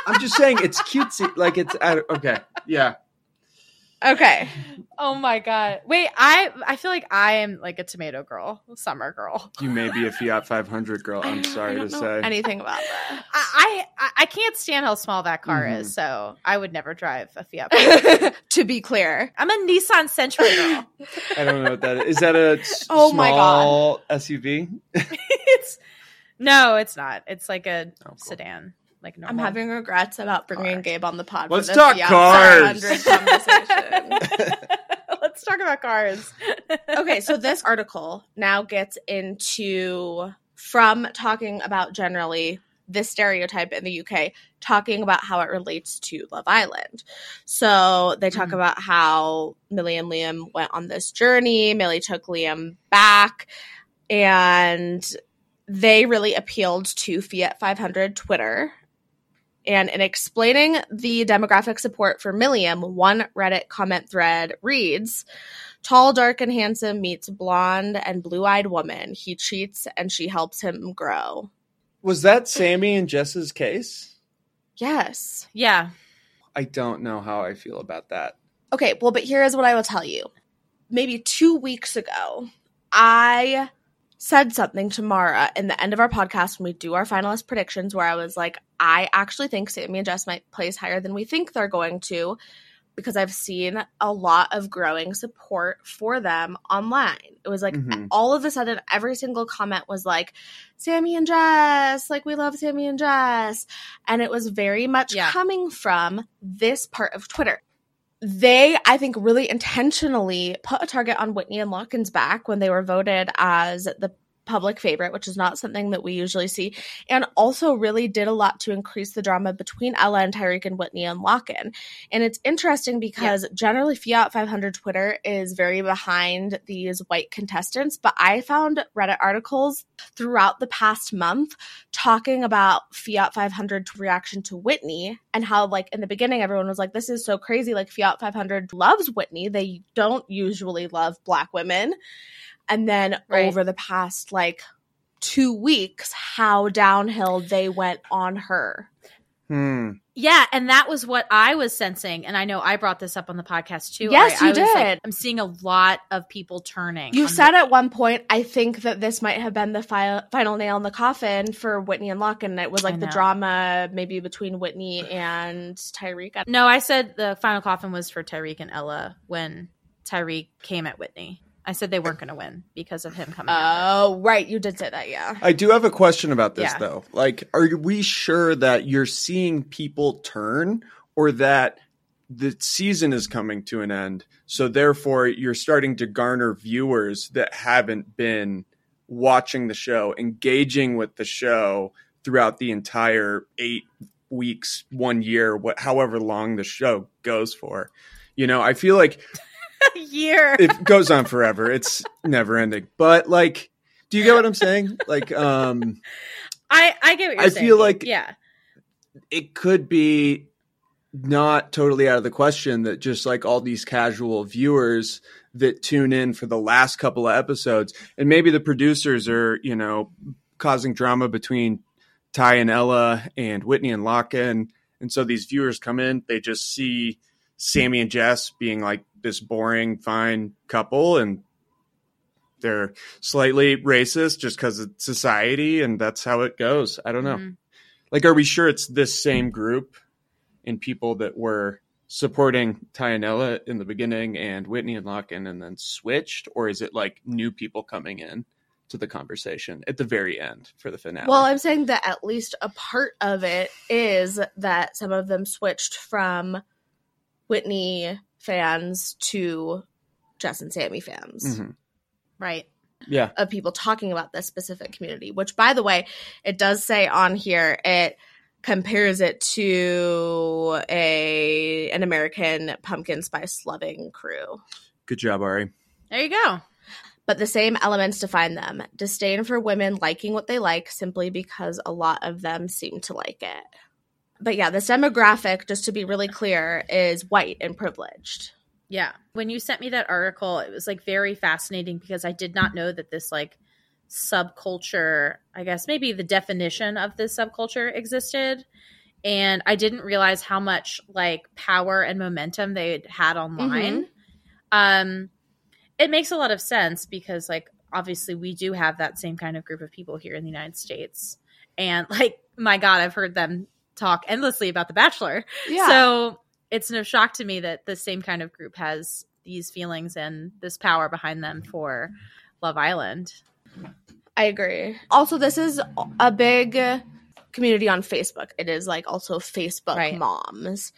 I'm just saying it's cutesy. Like it's okay. Yeah. Okay. Oh my god. Wait, I I feel like I am like a tomato girl, summer girl. You may be a Fiat 500 girl. I'm sorry I to don't know say. anything about that. I I, I can't stand how small that car Mhm. is, so I would never drive a Fiat. to be clear, I'm a Nissan Sentra girl. I don't know what that is. Is that a s- Oh my god. SUV? it's no, it's not. It's like a Oh, cool. sedan, like I'm having regrets about bringing Car. Gabe on the pod. Let's for this talk Fiat cars. Let's talk about cars. okay, so this article now gets into from talking about generally this stereotype in the UK, talking about how it relates to Love Island. So they talk Mhm. about how Millie and Liam went on this journey. Millie took Liam back, and they really appealed to Fiat 500 Twitter. And in explaining the demographic support for Milliam, one Reddit comment thread reads Tall, dark, and handsome meets blonde and blue eyed woman. He cheats and she helps him grow. Was that Sammy and Jess's case? Yes. yeah. I don't know how I feel about that. Okay, well, but here is what I will tell you. Maybe two weeks ago, I said something to Maura in the end of our podcast when we do our finalist predictions, where I was like, I actually think Sammy and Jess might place higher than we think they're going to because I've seen a lot of growing support for them online. It was like Mhm. all of a sudden, every single comment was like, Sammy and Jess, like, we love Sammy and Jess. And it was very much Yeah. coming from this part of Twitter they, I think, really intentionally put a target on Whitney and Lochan's back when they were voted as the public favorite, which is not something that we usually see, and also really did a lot to increase the drama between Ella and Tyrique and Whitney and Lochan. And it's interesting because generally Fiat 500 Twitter is very behind these white contestants, but I found Reddit articles throughout the past month talking about Fiat 500's reaction to Whitney and how, like, in the beginning, everyone was like, this is so crazy. Like, Fiat 500 loves Whitney. They don't usually love black women. And then Right. over the past, like, two weeks, how downhill they went on her. Hmm. Yeah, and that was what I was sensing, and I know I brought this up on the podcast too. Yes, I, you I was like, did. I'm seeing a lot of people turning. You on said at one point, I think that this might have been the fi- final nail in the coffin for Whitney and Locke, and it was like the drama maybe between Whitney and Tyrique. the- no, I said the final coffin was for Tyrique and Ella when Tyrique came at Whitney. I said they weren't going to win because of him coming. at her. Oh, right. You did say that, yeah. I do have a question about this Yeah. though. Like, are we sure that you're seeing people turn or that the season is coming to an end? So therefore you're starting to garner viewers that haven't been watching the show, engaging with the show throughout the entire eight weeks, one year, what however long the show goes for. You know, I feel like A year. it goes on forever. It's never ending. But like, do you get what I'm saying? Like, um, I I get what you're I saying. feel like- yeah, it could be not totally out of the question that just like all these casual viewers that tune in for the last couple of episodes, and maybe the producers are, you know, causing drama between Ty and Ella and Whitney and Lochan. And so these viewers come in, they just see Sammy and Jess being like this boring, fine couple, and they're slightly racist just because it's society, and that's how it goes. I don't know. Mhm. Like, are we sure it's this same group and people that were supporting Tyanella in the beginning and Whitney and Lochan and then switched, or is it like new people coming in to the conversation at the very end for the finale? Well, I'm saying that at least a part of it is that some of them switched from Whitney fans to Jess and Sammy fans. Mhm. Right. Yeah. Of people talking about this specific community, which by the way, it does say on here it compares it to a an American pumpkin spice loving crew. Good job, Ari. There you go. But the same elements define them disdain for women liking what they like simply because a lot of them seem to like it. But yeah, this demographic, just to be really clear, is white and privileged. Yeah. When you sent me that article, it was like very fascinating because I did not know that this like subculture, I guess maybe the definition of this subculture existed. And I didn't realize how much like power and momentum they had online. Um it makes a lot of sense because like obviously we do have that same kind of group of people here in the United States. And like my god, I've heard them talk endlessly about the bachelor. Yeah. So it's no shock to me that the same kind of group has these feelings and this power behind them for Love Island. I agree. Also, this is a big community on Facebook. It is like also Facebook Right. moms.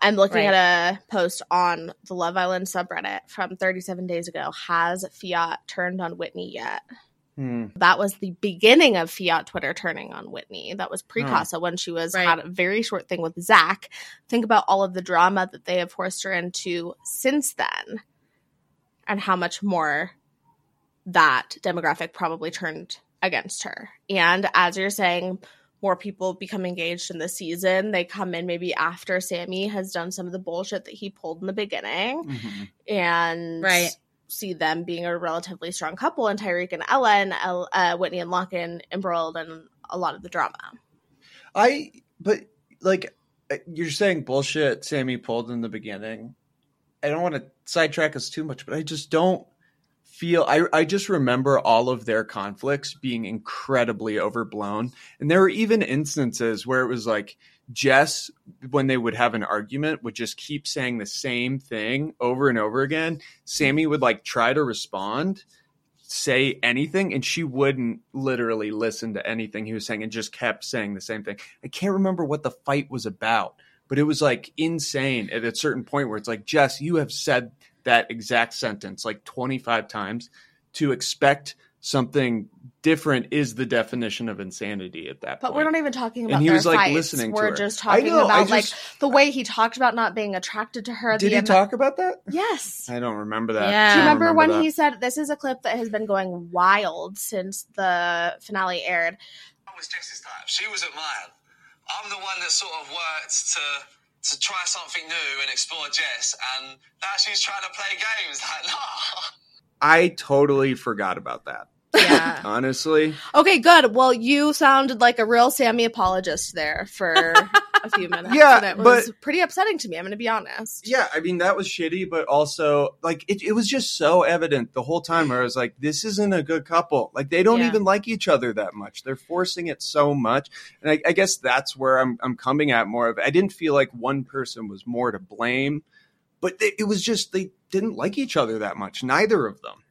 I'm looking Right. at a post on the Love Island subreddit from 37 days ago. Has Fiat turned on Whitney yet? Hmm. That was the beginning of Fiat Twitter turning on Whitney. That was pre Oh. Casa when she was Right. had a very short thing with Zac. Think about all of the drama that they have forced her into since then, and how much more that demographic probably turned against her. And as you're saying, more people become engaged in the season. They come in maybe after Sammy has done some of the bullshit that he pulled in the beginning Mhm. and Right. See them being a relatively strong couple and Tyrique and Ellen, El- uh, Whitney and Lochan embroiled in a lot of the drama. I, but like, uh, you're saying bullshit Sammy pulled in the beginning. I don't want to sidetrack us too much, but I just don't feel I I just remember all of their conflicts being incredibly overblown. And there were even instances where it was like Jess when they would have an argument would just keep saying the same thing over and over again. Sammy would like try to respond, say anything and she wouldn't literally listen to anything he was saying and just kept saying the same thing. I can't remember what the fight was about, but it was like insane at a certain point where it's like, Jess, you have said that exact sentence like 25 times. To expect something different is the definition of insanity at that But point. we're not even talking about And about he their was, like, fights. listening to we're just talking know, I about like the way he talked about not being attracted to her. Did the he ama- talk about that? Yes. I don't remember that. Yeah. Do you I don't remember, when that. he said this is a clip that has been going wild since the finale aired? That was Jess's type. She was at mine. I'm the one that sort of worked to to try something new and explore Jess, and now she's trying to play games. Like, no. I totally forgot about that. Yeah. Honestly. Okay, good. Well, you sounded like a real Sammy apologist there for a few minutes. Yeah, and it was but- pretty upsetting to me. I'm going to be honest. Yeah, I mean that was shitty, but also like it, it was just so evident the whole time where I was like, this isn't a good couple. Like they don't Yeah. even like each other that much. They're forcing it so much, and I, I guess that's where I'm I'm coming at more of. I didn't feel like one person was more to blame, but they, it was just they didn't like each other that much. Neither of them.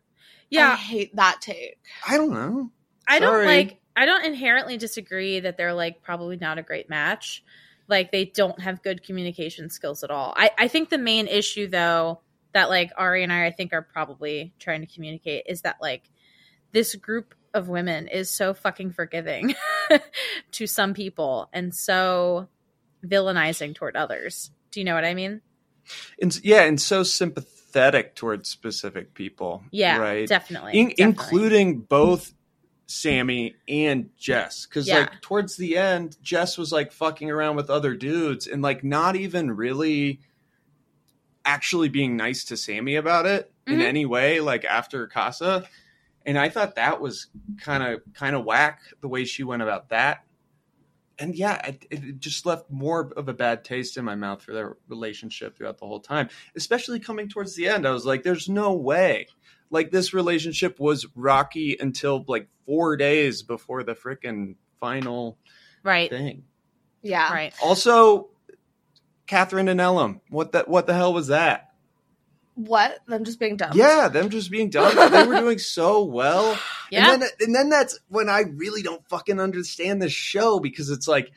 I Yeah. hate that take. I don't know. I don't like I don't inherently disagree that they're like probably not a great match. Like they don't have good communication skills at all. I, I think the main issue though that like Ari and I I think are probably trying to communicate is that like this group of women is so fucking forgiving to some people and so villainizing toward others. Do you know what I mean? And yeah, and so sympathetic towards specific people. Yeah, right. definitely, In- definitely. including both Sammy and Jess, because Yeah. like towards the end, Jess was like fucking around with other dudes and like not even really actually being nice to Sammy about it in Mhm. any way. Like after Casa, and I thought that was kind of kind of whack the way she went about that. And yeah, it, it just left more of a bad taste in my mouth for their relationship throughout the whole time. Especially coming towards the end, I was like, "There's no way." Like this relationship was rocky until like four days before the freaking final Right. thing. Yeah. Right. Also, Catherine and Elom, what the what the hell was that? What? Them just being dumb. Yeah, them just being dumb. they were doing so well. Yeah. And then and then that's when I really don't fucking understand the show because it's like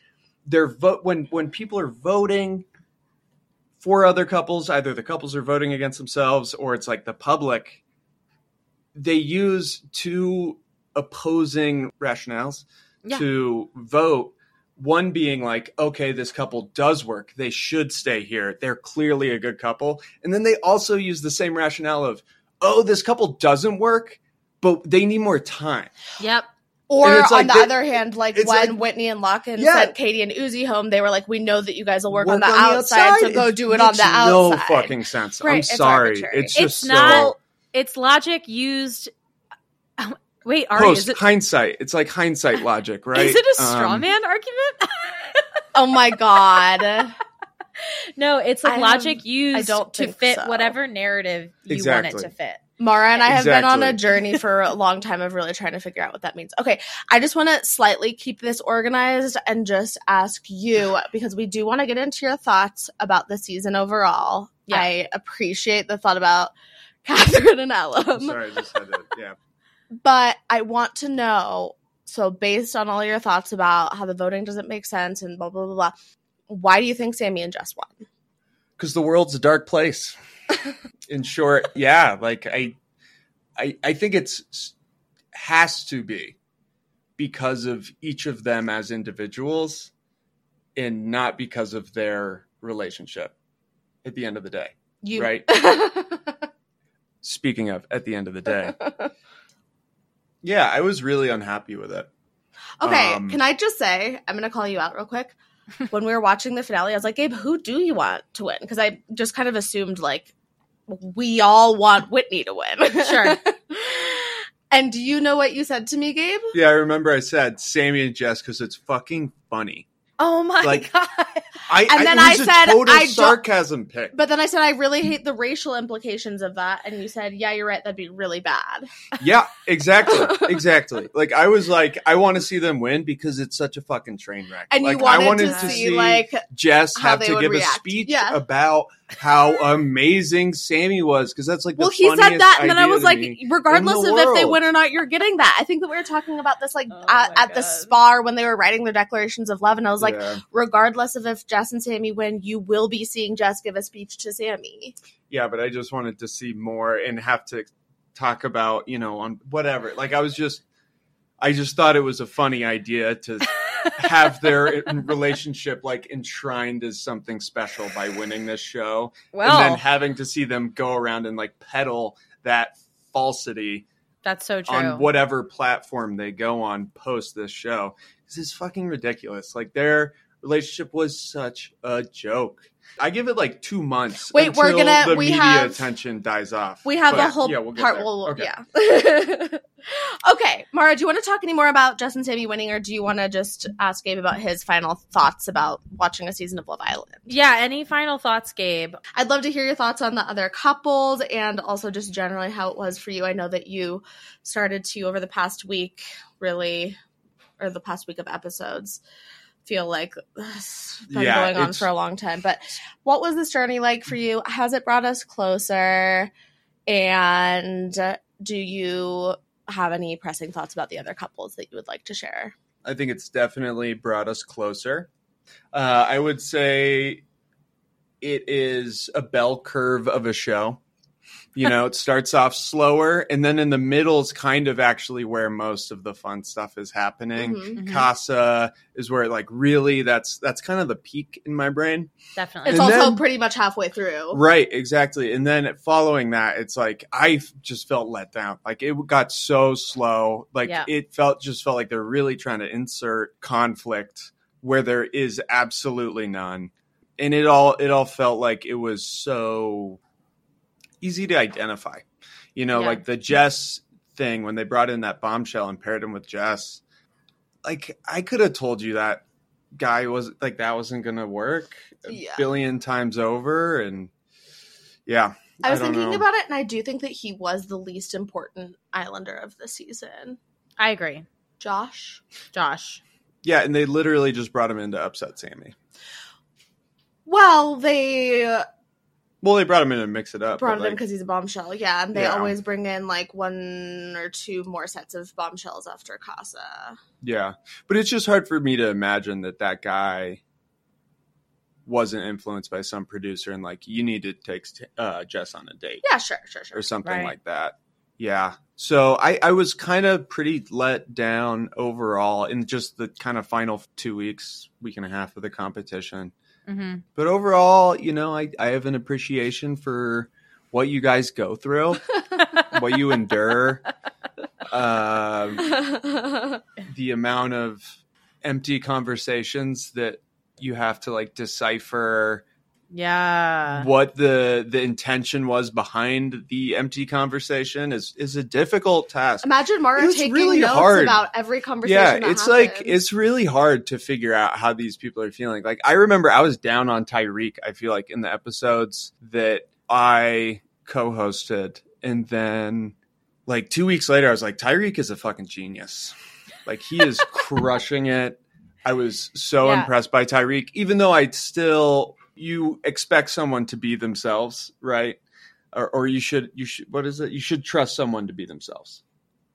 they're vote when when people are voting for other couples, either the couples are voting against themselves or it's like the public, they use two opposing rationales Yeah. to vote. One being like, okay, this couple does work. They should stay here. They're clearly a good couple. And then they also use the same rationale of, oh, this couple doesn't work, but they need more time. Yep. Or And it's on the they- other hand, like when like- Whitney and Lochan Yeah. sent Katie and Ouzy home, they were like, "We know that you guys will work, on Work the outside, so go do it on the outside." No fucking sense. I'm it's sorry. arbitrary. It's just It's so not. It's logic used. Wait, Ari, post is it hindsight. It's like hindsight logic, right? is it a straw Um, man argument? oh my god! no, it's like I logic have- used to fit so. whatever narrative you Exactly. want it to fit. Maura and I have been on a journey for a long time of really trying to figure out what that means. Okay, I just want to slightly keep this organized and just ask you because we do want to get into your thoughts about the season overall. Yeah. I appreciate the thought about Catherine and I'm sorry, I just had to. Yeah. But I want to know so, based on all your thoughts about how the voting doesn't make sense and blah, blah, blah, blah, why do you think Sammy and Jess won? because the world's a dark place. In short, yeah, like I, I, I think it's has to be because of each of them as individuals, and not because of their relationship. At the end of the day, You right? Speaking of, at the end of the day, yeah, I was really unhappy with it. Okay, Um, can I just say, I'm going to call you out real quick. when we were watching the finale, I was like, Gabe, who do you want to win? Because I just kind of assumed, like, we all want Whitney to win. Sure. and do you know what you said to me, Gabe? Yeah, I remember I said Sammy and Jess because it's fucking funny. Oh my Like, God. I, And I, then I a said, total I sarcasm pick. But then I said, I really hate the racial implications of that. And you said, yeah, you're right. That'd be really bad. Yeah, exactly, exactly. Like I was like, I want to see them win because it's such a fucking train wreck. And like, you wanted, I wanted to, see, like, Jess have to give a speech Yeah. about how amazing Sammy was because that's like Well, the he said that, and then I was like, regardless of the if they win or not, you're getting that. I think that we were talking about this like Oh at, at the God. spar when they were writing their declarations of love, and I was like, Yeah. regardless of if Jess and Sammy win, you will be seeing Jess give a speech to Sammy. Yeah, but I just wanted to see more and have to talk about, you know, on whatever. Like I was just I just thought it was a funny idea to have their relationship like enshrined as something special by winning this show. Well, and then having to see them go around and like peddle that falsity that's so true. on whatever platform they go on post this show. This is fucking ridiculous. Like their relationship was such a joke. I give it like two months. Wait, we're gonna- the we media have- attention dies off. We have But, a whole yeah, we'll part. there. Well, Okay. yeah. okay, Maura, do you want to talk any more about Justin and Sammy winning, or do you want to just ask Gabe about his final thoughts about watching a season of Love Island? yeah. Any final thoughts, Gabe? I'd love to hear your thoughts on the other couples and also just generally how it was for you. I know that you started to over the past week, really, or the past week of episodes, feel like it's been Yeah, going on for a long time. But what was this journey like for you? Has it brought us closer? And do you have any pressing thoughts about the other couples that you would like to share? I think it's definitely brought us closer. Uh, I would say it is a bell curve of a show. You know, it starts off slower, and then in the middle is kind of actually where most of the fun stuff is happening. Mhm. Mhm. Casa is where like really that's that's kind of the peak in my brain. Definitely. It's And also then- pretty much halfway through. Right, exactly. And then following that, it's like I just felt let down. Like it got so slow. Like Yeah. it felt just felt like they're really trying to insert conflict where there is absolutely none. And it all it all felt like it was so easy to identify. You know, Yeah. like the Jess thing when they brought in that bombshell and paired him with Jess. Like I could have told you that guy was like that wasn't gonna work a billion times over, and yeah, I was don't thinking know. about it, and I do think that he was the least important Islander of the season. I agree. Josh. Josh. Yeah, and they literally just brought him in to upset Sammy. Well, they Well, they brought him in to mix it up. brought him like, because he's a bombshell. Yeah, and they Yeah. always bring in like one or two more sets of bombshells after Casa. Yeah, but it's just hard for me to imagine that that guy wasn't influenced by some producer and like you need to take uh, Jess on a date Yeah, sure, sure, sure. or something Right. like that. Yeah. So I, I was kind of pretty let down overall in just the kind of final two weeks, week and a half of the competition. Mm-hmm. But overall, you know, I, I have an appreciation for what you guys go through, what you endure, um, the amount of empty conversations that you have to like decipher Yeah. what the the intention was behind the empty conversation is is a difficult task. Imagine Maura taking really notes hard. about every conversation. Yeah, that it's like it's really hard to figure out how these people are feeling. Like I remember I was down on Tyrique, I feel like in the episodes that I co-hosted and then like 2 weeks later I was like Tyrique is a fucking genius. Like he is crushing it. I was so Yeah. impressed by Tyrique even though I still you expect someone to be themselves, right? Or, or you should you should what is it? You should trust someone to be themselves.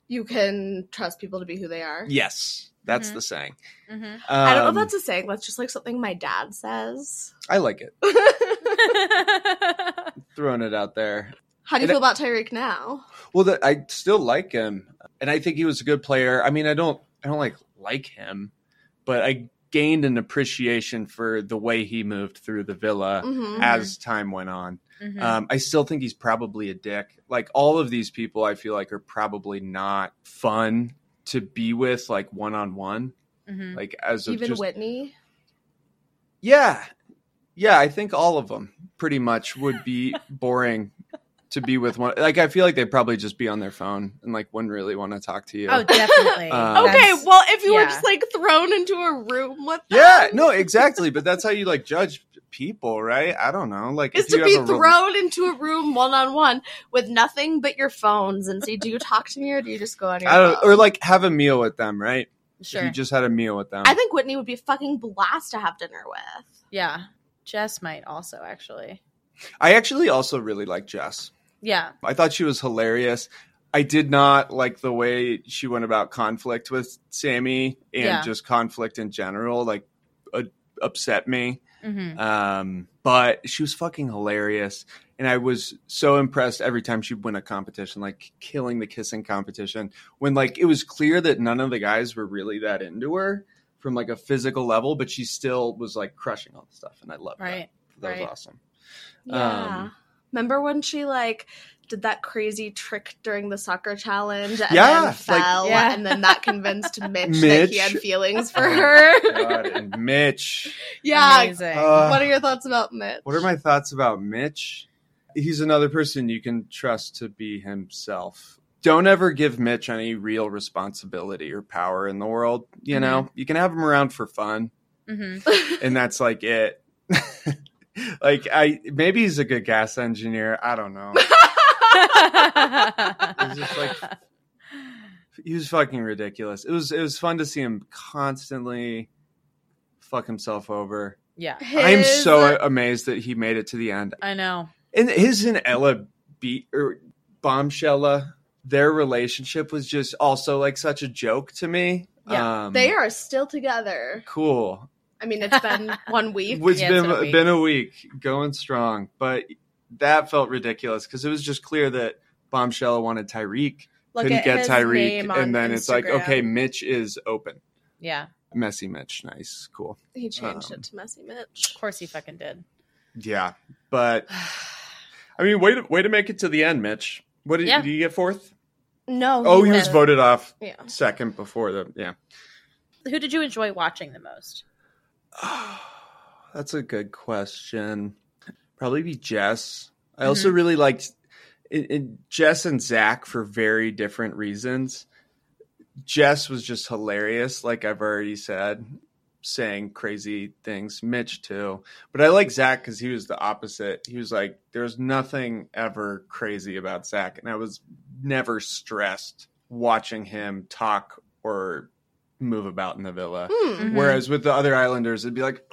you can trust people to be who they are. Yes, that's Mhm. the saying. Mm-hmm. I don't know Um, if that's a saying. That's just like something my dad says. I like it. Throwing it out there. How do you And feel about Tyrique now? Well, the, I still like him, and I think he was a good player. I mean, I don't, I don't like like him, but I gained an appreciation for the way he moved through the villa Mhm. as time went on. Mhm. Um, I still think he's probably a dick. Like all of these people, I feel like are probably not fun to be with, like one on one. Like as of Even just Whitney. Yeah. Yeah, I think all of them pretty much would be boring to be with one. Like, I feel like they'd probably just be on their phone and like wouldn't really want to talk to you. Oh, definitely. Um, Okay, well, if you were just like thrown into a room with them, Yeah, no, exactly. But that's how you like judge people, right? I don't know. Like, is if you to be have a rel- thrown into a room one on one with nothing but your phones and say, "Do you talk to me or do you just go on your I don't, phone?" or like have a meal with them, right? If Sure. you just had a meal with them. I think Whitney would be a fucking blast to have dinner with. Yeah. Jess might also actually. I actually also really like Jess. Yeah. I thought she was hilarious. I did not like the way she went about conflict with Sammy and Yeah. just conflict in general. Like, uh, upset me. Mm-hmm. Um, but she was fucking hilarious, and I was so impressed every time she'd win a competition, like killing the kissing competition. When like it was clear that none of the guys were really that into her from like a physical level, but she still was like crushing all the stuff, and I loved Right. that. That right. was awesome. Yeah. Um, Remember when she like did that crazy trick during the soccer challenge and Yeah, then like- fell Yeah. and then that convinced Mitch, that he had feelings for Oh her. God, and Mitch. yeah. Amazing. Uh, what are your thoughts about Mitch? What are my thoughts about Mitch? He's another person you can trust to be himself. Don't ever give Mitch any real responsibility or power in the world. You know, you can have him around for fun, mm-hmm. and that's like it. Like I maybe he's a good gas engineer. I don't know. He's just like he was fucking ridiculous. It was it was fun to see him constantly fuck himself over. yeah. I'm so amazed that he made it to the end. I know. And his and Ella beat or bombshella, their relationship was just also like such a joke to me. Yeah, um, They are still together. cool. I mean, it's been one week. It's Yeah, it's been been a week. been a week going strong, but that felt ridiculous because it was just clear that Bombshell wanted Tyrique, Look couldn't get Tyrique, and then it's like okay, Mitch is open. Yeah. Messy Mitch, nice, cool. He changed Um, it to Messy Mitch. Of course he fucking did. Yeah, but I mean, way to way to make it to the end, Mitch. What did, Yeah. did you get fourth? No. Oh, he was was- voted off Yeah. second before the yeah. Who did you enjoy watching the most? That's a good question. Probably be Jess. I also mm-hmm. really liked it, it- Jess and Zac for very different reasons. Jess was just hilarious, like I've already said. saying crazy things. Mitch too, but I like Zac because he was the opposite. He was like, "There's nothing ever crazy about Zac," and I was never stressed watching him talk or move about in the villa. Hmm. Mhm. Whereas with the other Islanders, it'd be like,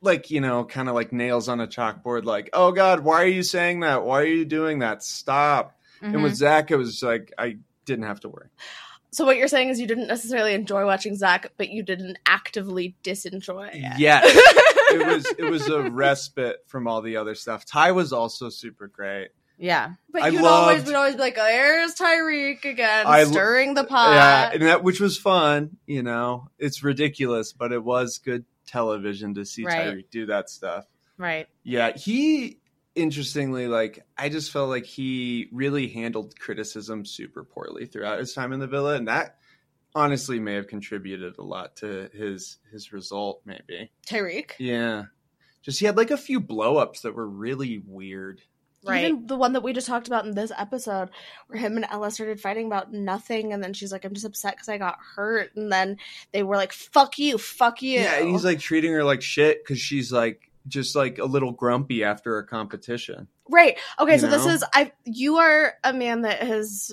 like you know, kind of like nails on a chalkboard. Like, oh God, why are you saying that? Why are you doing that? Stop. And Mhm. with Zac, it was like I didn't have to worry. So what you're saying is you didn't necessarily enjoy watching Zac, but you didn't actively disenjoy it. Yes. it was it was a respite from all the other stuff. Ty was also super great. Yeah. But I you'd always loved- would always be like, "There's Tyrique again, I- stirring the pot." Yeah, and that which was fun, you know. It's ridiculous, but it was good television to see Right. Tyrique do that stuff. Right. Yeah, he interestingly like I just felt like he really handled criticism super poorly throughout his time in the villa and that honestly may have contributed a lot to his his result maybe. Tyrique. Yeah. Just he had like a few blow-ups that were really weird. Right. Even the one that we just talked about in this episode, where him and Ella started fighting about nothing, and then she's like, "I'm just upset because I got hurt," and then they were like, "Fuck you, fuck you." Yeah, and he's like treating her like shit cuz she's like just like a little grumpy after a competition. Right. Okay, You so this is I you are a man that has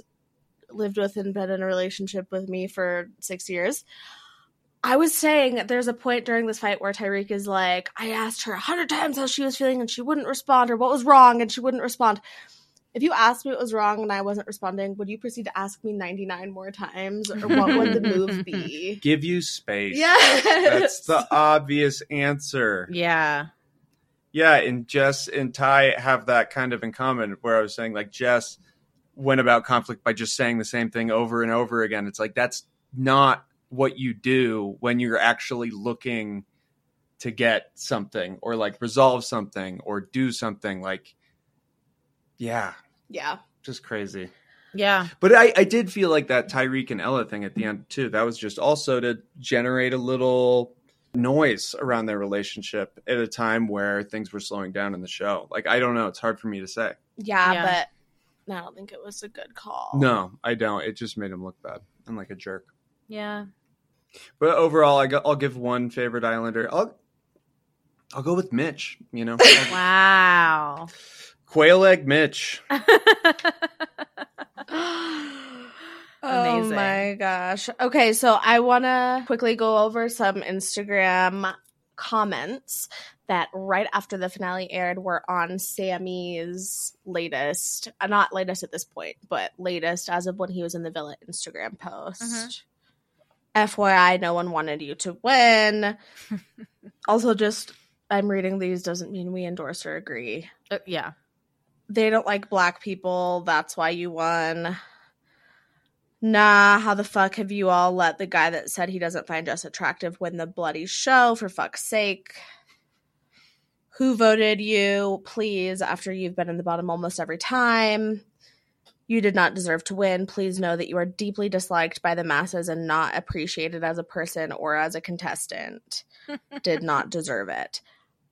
lived with and been in a relationship with me for 6 years. I was saying there's a point during this fight where Tyrique is like, I asked her a hundred times how she was feeling and she wouldn't respond or what was wrong and she wouldn't respond. If you asked me what was wrong and I wasn't responding, would you proceed to ask me 99 more times or what would the move be? Give you space. Yes. That's the obvious answer. Yeah. Yeah, and Jess and Ty have that kind of in common where I was saying like Jess went about conflict by just saying the same thing over and over again. It's like that's not what you do when you're actually looking to get something or like resolve something or do something like yeah, Yeah. just crazy. Yeah. But I, I did feel like that Tyrique and Ella thing at the end too. That was just also to generate a little noise around their relationship at a time where things were slowing down in the show. Like I don't know, it's hard for me to say. Yeah, Yeah. but I don't think it was a good call. No, I don't. It just made him look bad and like a jerk. Yeah. But overall, I go, I'll give one favorite Islander. I'll I'll go with Mitch. You know, Wow. quail egg Mitch. Oh my gosh. Okay, so I want to quickly go over some Instagram comments that right after the finale aired were on Sammy's latest, uh, not latest at this point, but latest as of when he was in the Villa Instagram post. Mhm. FYI, no one wanted you to win. also, just I'm reading these doesn't mean we endorse or agree. Uh, yeah. They don't like black people. That's why you won. Nah, how the fuck have you all let the guy that said he doesn't find us attractive win the bloody show, for fuck's sake? Who voted you? Please, after you've been in the bottom almost every time. You did not deserve to win. Please know that you are deeply disliked by the masses and not appreciated as a person or as a contestant. did not deserve it.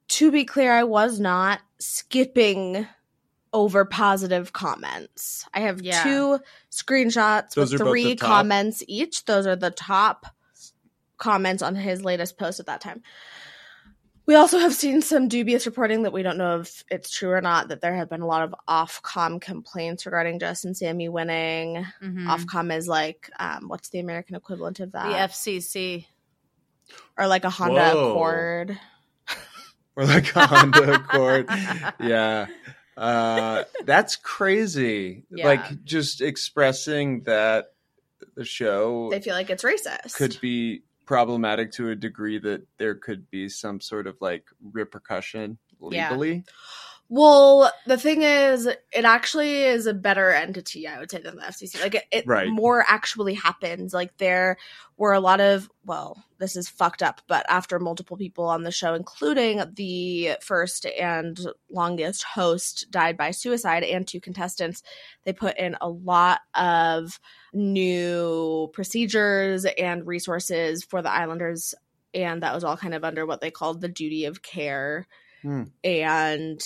To be clear, I was not skipping over positive comments. I have Yeah. two screenshots Those with three the top? comments each. Those are the top comments on his latest post at that time. We also have seen some dubious reporting that we don't know if it's true or not that there have been a lot of Ofcom complaints regarding Justin Sammy winning. Mhm. Ofcom is like, um, what's the American equivalent of that? The FCC. or like a Honda Whoa. Accord. or like a Honda Accord. Yeah. Uh, that's crazy. Yeah. Like just expressing that the show They feel like it's racist. could be problematic to a degree that there could be some sort of like repercussion Yeah. Well, the thing is, it actually is a better entity, I would say, than the FCC. Like, it, it Right. more actually happens. Like, there were a lot of, well, this is fucked up, but after multiple people on the show, including the first and longest host, died by suicide, and two contestants, they put in a lot of new procedures and resources for the Islanders. And that was all kind of under what they called the duty of care Hmm. and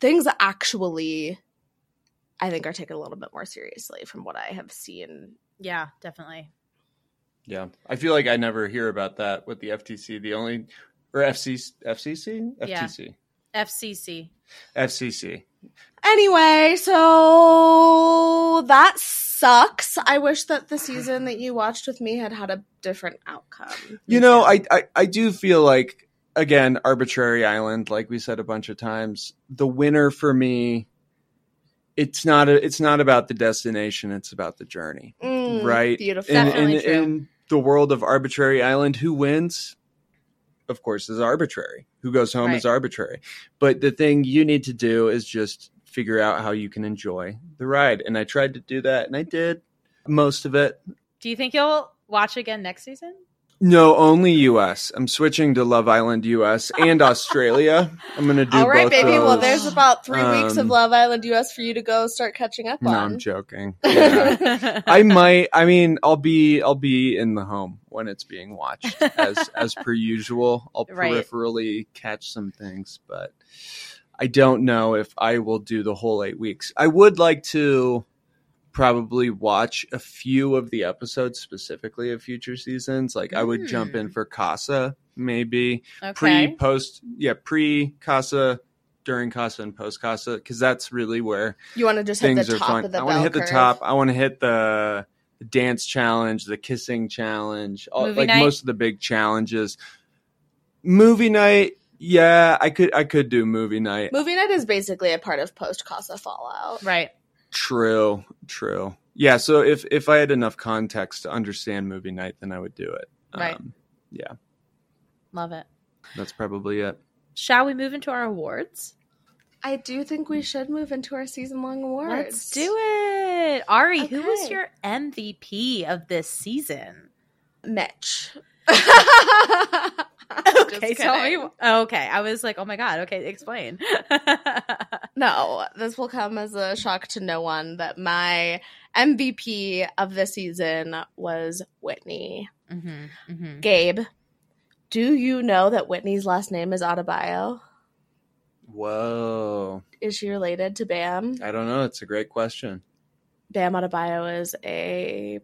things actually I think are taken a little bit more seriously from what I have seen. Yeah, definitely. Yeah, I feel like I never hear about that with the FTC. The only or FCC, FCC, Yeah. FTC, FCC. FCC. Anyway, so that sucks. I wish that the season that you watched with me had had a different outcome. You know, I, I I do feel like again, arbitrary island, like we said a bunch of times. The winner for me, it's not a, it's not about the destination. It's about the journey, Mm, right? beautiful. In, in, true. in the world of arbitrary island, who wins? Of course, is arbitrary. Who goes home is arbitrary. But the thing you need to do is just figure out how you can enjoy the ride. And I tried to do that, and I did most of it. Do you think you'll watch again next season? No, only US. I'm switching to Love Island US and Australia. I'm going to do All right, baby. those. Well, there's about three weeks of Um, Love Island US for you to go start catching up No, on. I'm joking. Yeah. I might. I mean, I'll be. I'll be in the home when it's being watched, as as per usual. I'll Right. peripherally catch some things, but I don't know if I will do the whole eight weeks. I would like to probably watch a few of the episodes specifically of future seasons. Like I would jump in hmm. for Casa, maybe Okay. pre post. Yeah, pre Casa. During Casa and post Casa, because that's really where You want to just hit things the are fun. of the I want to bell hit the top. I want to hit the, the dance challenge, the kissing challenge, all, like night? most of the big challenges. Movie night, yeah, I could I could do movie night. Movie night is basically a part of post Casa Fallout. Right. True, true. Yeah, so if if I had enough context to understand movie night, then I would do it. Right. Um, yeah, Love it. that's probably it. Shall we move into our awards? I do think we should move into our season long awards. Let's do it. Ari, who was your MVP of this season? Mitch. Okay, tell me. Okay, I was like, oh my god. Okay, explain. No, this will come as a shock to no one that my MVP of the season was Whitney. hmm hmm Gabe, do you know that Whitney's last name is Adebayo? Whoa, Is she related to Bam? I don't know. It's a great question. Bam Adebayo is a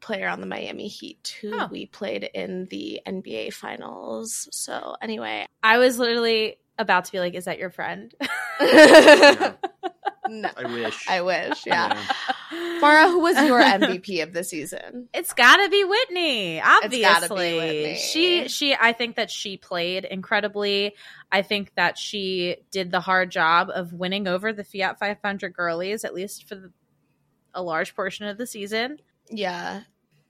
player on the Miami Heat who Oh. we played in the NBA Finals. So anyway, I was literally about to be like, is that your friend? no, I wish. I wish. Yeah, Maura, who was your MVP of the season? It's gotta be Whitney, obviously. gotta be Whitney. She she I think that she played incredibly. I think that she did the hard job of winning over the Fiat 500 girlies, at least for the, a large portion of the season. Yeah.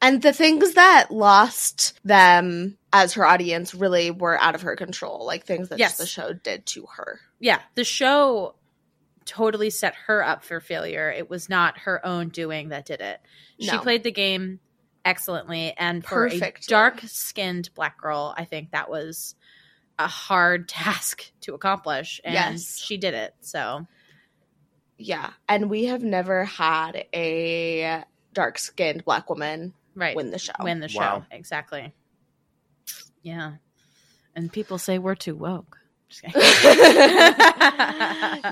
And the things that lost them as her audience really were out of her control, like things that Yes. the show did to her. Yeah, the show totally set her up for failure. It was not her own doing that did it. She played the game excellently and for a dark-skinned black girl, I think that was a hard task to accomplish and Yes. she did it. So, Yeah. And we have never had a dark skinned black woman right. win the show. win the show. Wow. Exactly. Yeah. And people say we're too woke.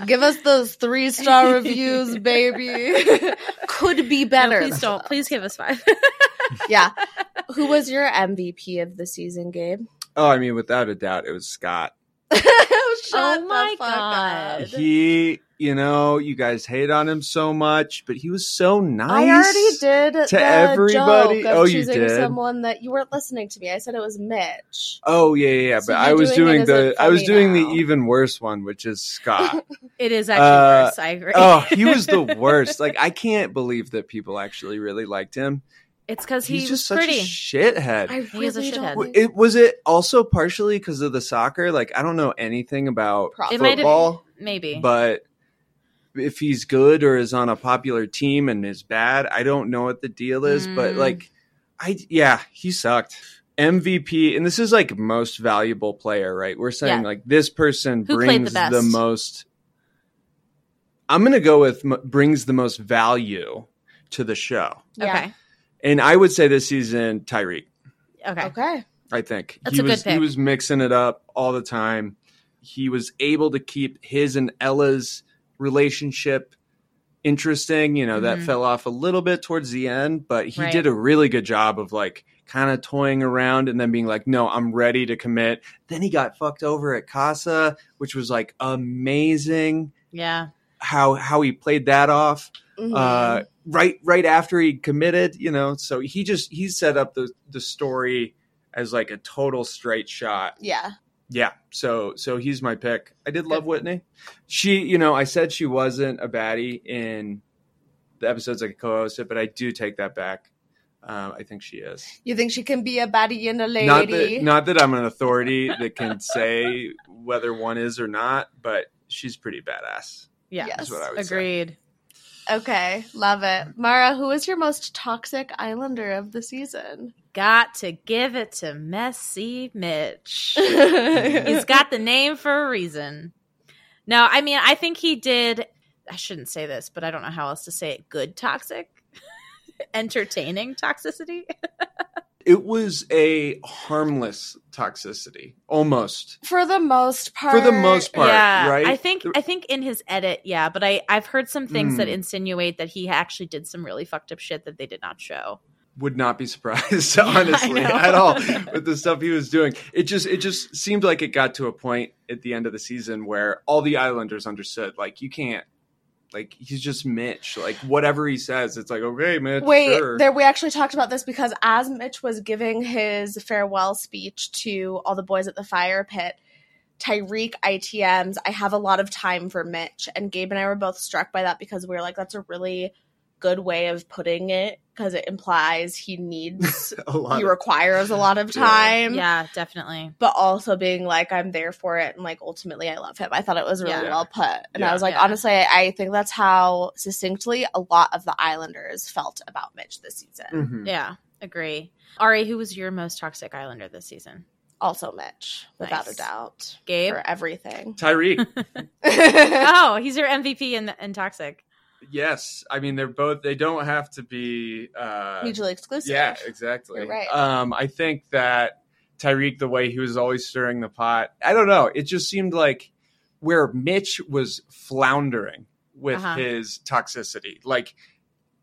Give us those three star reviews, baby. Could be No, better. please don't. Please give us five. yeah. Who was your MVP of the season, Gabe? Oh, I mean, without a doubt, it was Scott. Shut oh the my fuck god. up. He, you know, you guys hate on him so much, but he was so nice. I already did to the everybody. joke of Oh, you choosing did? someone that you weren't listening to me. I said it was Mitch. Oh yeah, yeah, yeah. So but I was doing doing the I was doing now. the even worse one, which is Scott. It is actually Uh, worse. I agree. oh, he was the worst. Like I can't believe that people actually really liked him. It's because He's he's just such pretty. a shithead. I He is a really don't. shithead. It was it also partially because of the soccer. Like I don't know anything about Probably. It football, Maybe. but if he's good or is on a popular team and is bad, I don't know what the deal is. But Mm. like, I yeah, he sucked. MVP, and this is like most valuable player, right? We're saying Yeah. like this person Who brings the the, most. I'm gonna go with m- brings the most value to the show, okay. And I would say this season Tyrique. Okay. Okay. I think That's he a good was he was mixing it up all the time. He was able to keep his and Ella's relationship interesting. You know, that Mhm. fell off a little bit towards the end, but he Right. did a really good job of like kind of toying around and then being like, no, I'm ready to commit. Then he got fucked over at Casa, which was like amazing Yeah. how how he played that off Mhm. uh, right right after he committed. You know, so he just he set up the the story as like a total straight shot. yeah. Yeah, so so he's my pick. I did love Whitney. She, you know, I said she wasn't a baddie in the episodes I co-hosted, but I do take that back. Um, I think she is. You think she can be a baddie and a lady? Not that not that I'm an authority that can say whether one is or not, but she's pretty badass. Yeah. Yes. That's what I would say. Okay, love it. Maura, who is your most toxic Islander of the season? Got to give it to Messy Mitch. He's got the name for a reason. No, I mean, I think he did. I shouldn't say this, but I don't know how else to say it. Good toxic, entertaining toxicity. It was a harmless toxicity, almost. For the most part. For the most part, yeah, right? I think I think in his edit, yeah, but I I've heard some things that Mm. insinuate that he actually did some really fucked up shit that they did not show. would not be surprised honestly know. at all with the stuff he was doing it just it just seemed like it got to a point at the end of the season where all the islanders understood like you can't like he's just mitch like whatever he says it's like okay mitch Wait, sure. there we actually talked about this because as Mitch was giving his farewell speech to all the boys at the fire pit, Tyrique ITMs, I have a lot of time for Mitch. And Gabe and I were both struck by that because we were like, that's a really good way of putting it because it implies he needs a lot he of- requires a lot of time. Yeah, definitely. But also being like, I'm there for it and like ultimately I love him. I thought it was really Yeah. well put. And Yeah. I was like, Yeah. honestly, I, I think that's how succinctly a lot of the Islanders felt about Mitch this season. Mhm. Yeah, agree. Ari, who was your most toxic Islander this season? Also Mitch, without Nice. a doubt. Gabe. For everything. tyrique oh, he's your MVP in, in toxic. Yes i mean they're both they don't have to be uh Mutually exclusive. Yeah, exactly. You're right. Um, I think that Tyrique, the way he was always stirring the pot, I don't know. It just seemed like where Mitch was floundering with Uh-huh. his toxicity, like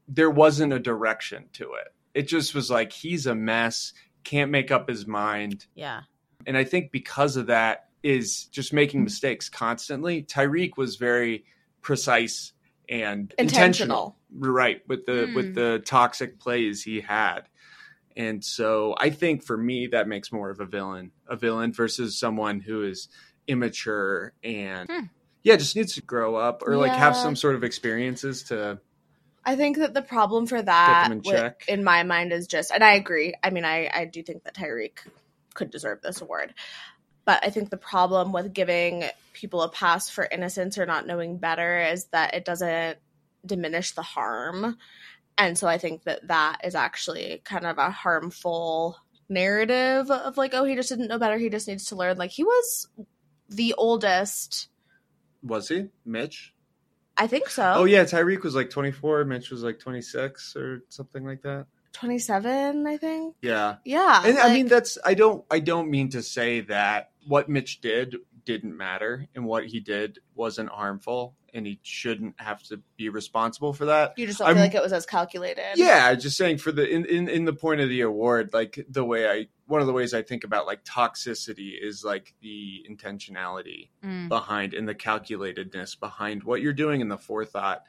there wasn't a direction to it. It just was like he's a mess, can't make up his mind. Yeah. And I think because of that is just making mistakes constantly. Tyrique was very precise and Intentional. intentional, right? With the Hmm. with the toxic plays he had, and so I think for me that makes more of a villain, a villain versus someone who is immature and Hmm. yeah, just needs to grow up or like have some sort of experiences to. I think that the problem for that, in wi- check. in my mind, is just, and I agree. I mean, I, I do think that Tyrique could deserve this award. But I think the problem with giving people a pass for innocence or not knowing better is that it doesn't diminish the harm. And so I think that that is actually kind of a harmful narrative of like, oh, he just didn't know better. He just needs to learn. Like, he was the oldest. Was he Mitch? I think so. Oh yeah, Tyrique was like twenty four. Mitch was like twenty six or something like that. 27, I think. Yeah. Yeah. and I mean that's I don't I don't mean to say that what Mitch did didn't matter and what he did wasn't harmful and he shouldn't have to be responsible for that. You just don't I'm- feel like it was as calculated. Yeah, just saying for the in, in in the point of the award, like the way I one of the ways I think about like toxicity is like the intentionality Mm. behind and the calculatedness behind what you're doing and the forethought.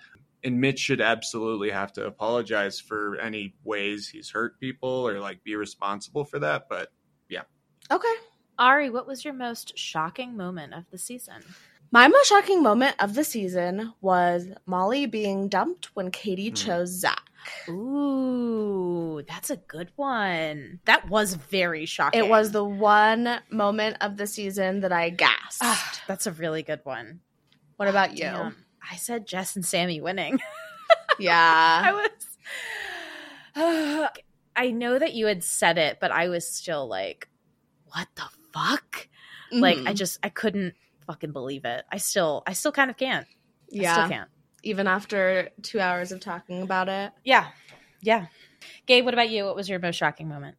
And Mitch should absolutely have to apologize for any ways he's hurt people or like be responsible for that. But yeah. Okay. Ari, what was your most shocking moment of the season? My most shocking moment of the season was Molly being dumped when Kady Hmm. chose Zac. Ooh, that's a good one. That was very shocking. It was the one moment of the season that I gasped. Ah, that's a really good one. what about you? Damn. I said Jess and Sammy winning. Yeah. I was. I know that you had said it, but I was still like, "What the fuck?" Like, I Mhm. just I couldn't fucking believe it. I still I still kind of can't. I yeah. still can't. Even after two hours of talking about it. Yeah, yeah. Gabe, what about you? What was your most shocking moment?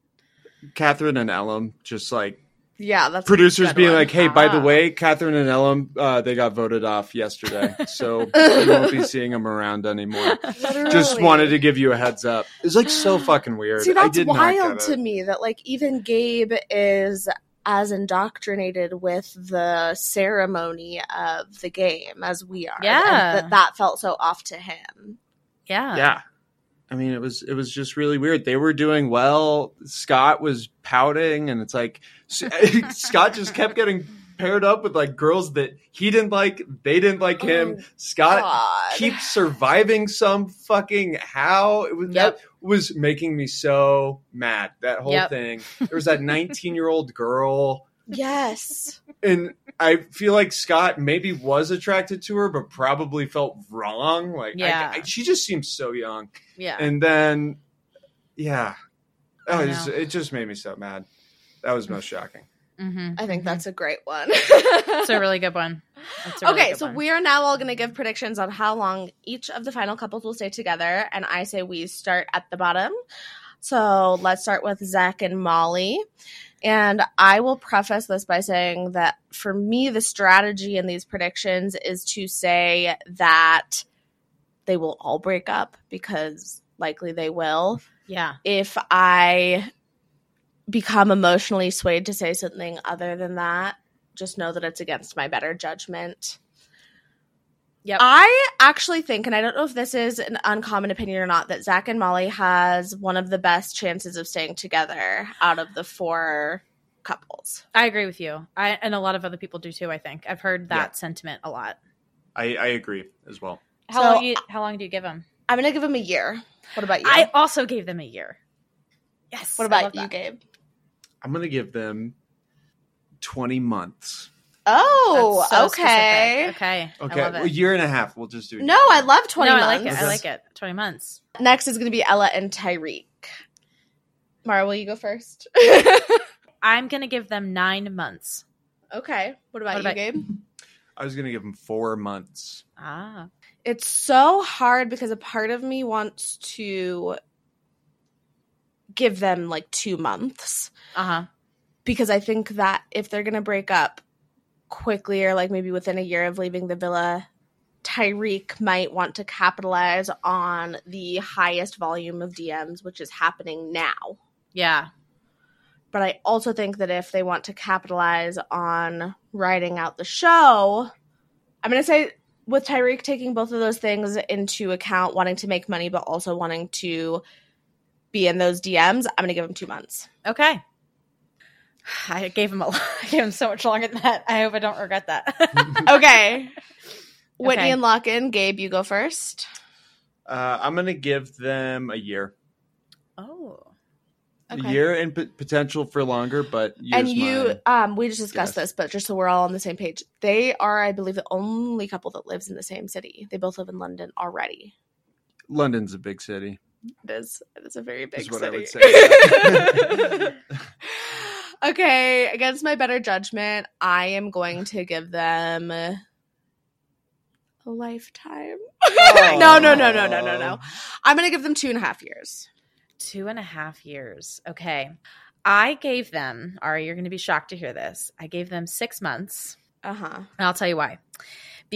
Catherine and Elom just like Yeah, that's producers being one. like, "Hey, by the Ah. way, Catherine and Elom, uh, they got voted off yesterday, so you won't be seeing them around anymore." Just wanted to give you a heads up. It's like so fucking weird. See, I that's did not wild to me that like even Gabe is as indoctrinated with the ceremony of the game as we are. and Yeah. that that felt so off to him. Yeah. Yeah. I mean, it was it was just really weird. They were doing well. Scott was pouting, and it's like Scott just kept getting paired up with like girls that he didn't like. They didn't like oh, him. Oh, Scott God. keeps surviving some fucking how. It was Yep. that was making me so mad. That whole Yep. thing. There was that 19 year old girl. Yes. And I feel like Scott maybe was attracted to her, but probably felt wrong. Like, Yeah. I- she just seems so young. Yeah. And then, yeah, oh, it, just, it just made me so mad. That was most shocking. mm-hmm. I think that's a great one. It's a really good one. Really okay, good so one. we are now all going to give predictions on how long each of the final couples will stay together. And I say we start at the bottom. So let's start with Zac and Molly. And I will preface this by saying that for me, the strategy in these predictions is to say that they will all break up because likely they will. Yeah. If I become emotionally swayed to say something other than that, just know that it's against my better judgment. Yep. I actually think, and I don't know if this is an uncommon opinion or not, that Zac and Molly has one of the best chances of staying together out of the four couples. I agree with you. I and a lot of other people do too, I think. I've heard that Yeah. sentiment a lot. I, I agree as well. How So- long you, how long do you give them? I'm going to give them a year. What about you? I also gave them a year. Yes. what about you, that. Gabe? I'm going to give them 20 months. Oh, so okay. specific. Okay. Okay, I love a year and a half. We'll just do it. No, I love 20 no, months. I like it. I like it. 20 months. Next is going to be Ella and Tyrique. Maura, will you go first? I'm going to give them 9 months. okay. What about What you, about- Gabe? I was going to give them four months. Ah. It's so hard because a part of me wants to give them like two months Uh-huh. because I think that if they're going to break up quickly or like maybe within a year of leaving the villa, Tyrique might want to capitalize on the highest volume of DMs, which is happening now. Yeah. But I also think that if they want to capitalize on writing out the show, I'm going to say with Tyrique taking both of those things into account, wanting to make money, but also wanting to be in those DMs, I'm going to give him two months. Okay. I gave him a lot. I gave him so much longer than that. I hope I don't regret that. Okay. Whitney Okay. and Lochan, Gabe, you go first. Uh, I'm going to give them a year. oh. A year and p- potential for longer, but and you, um, we just discussed guess. this, but just so we're all on the same page, they are, I believe, the only couple that lives in the same city. They both live in London already. London's a big city. It is. It is a very big Is what city. I would say. okay, against my better judgment, I am going to give them a lifetime. no, no, no, no, no, no, no. I'm going to give them two and a half years. Two and a half years. Okay. I gave them, Ari, you're going to be shocked to hear this. I gave them six months. Uh huh. And I'll tell you why.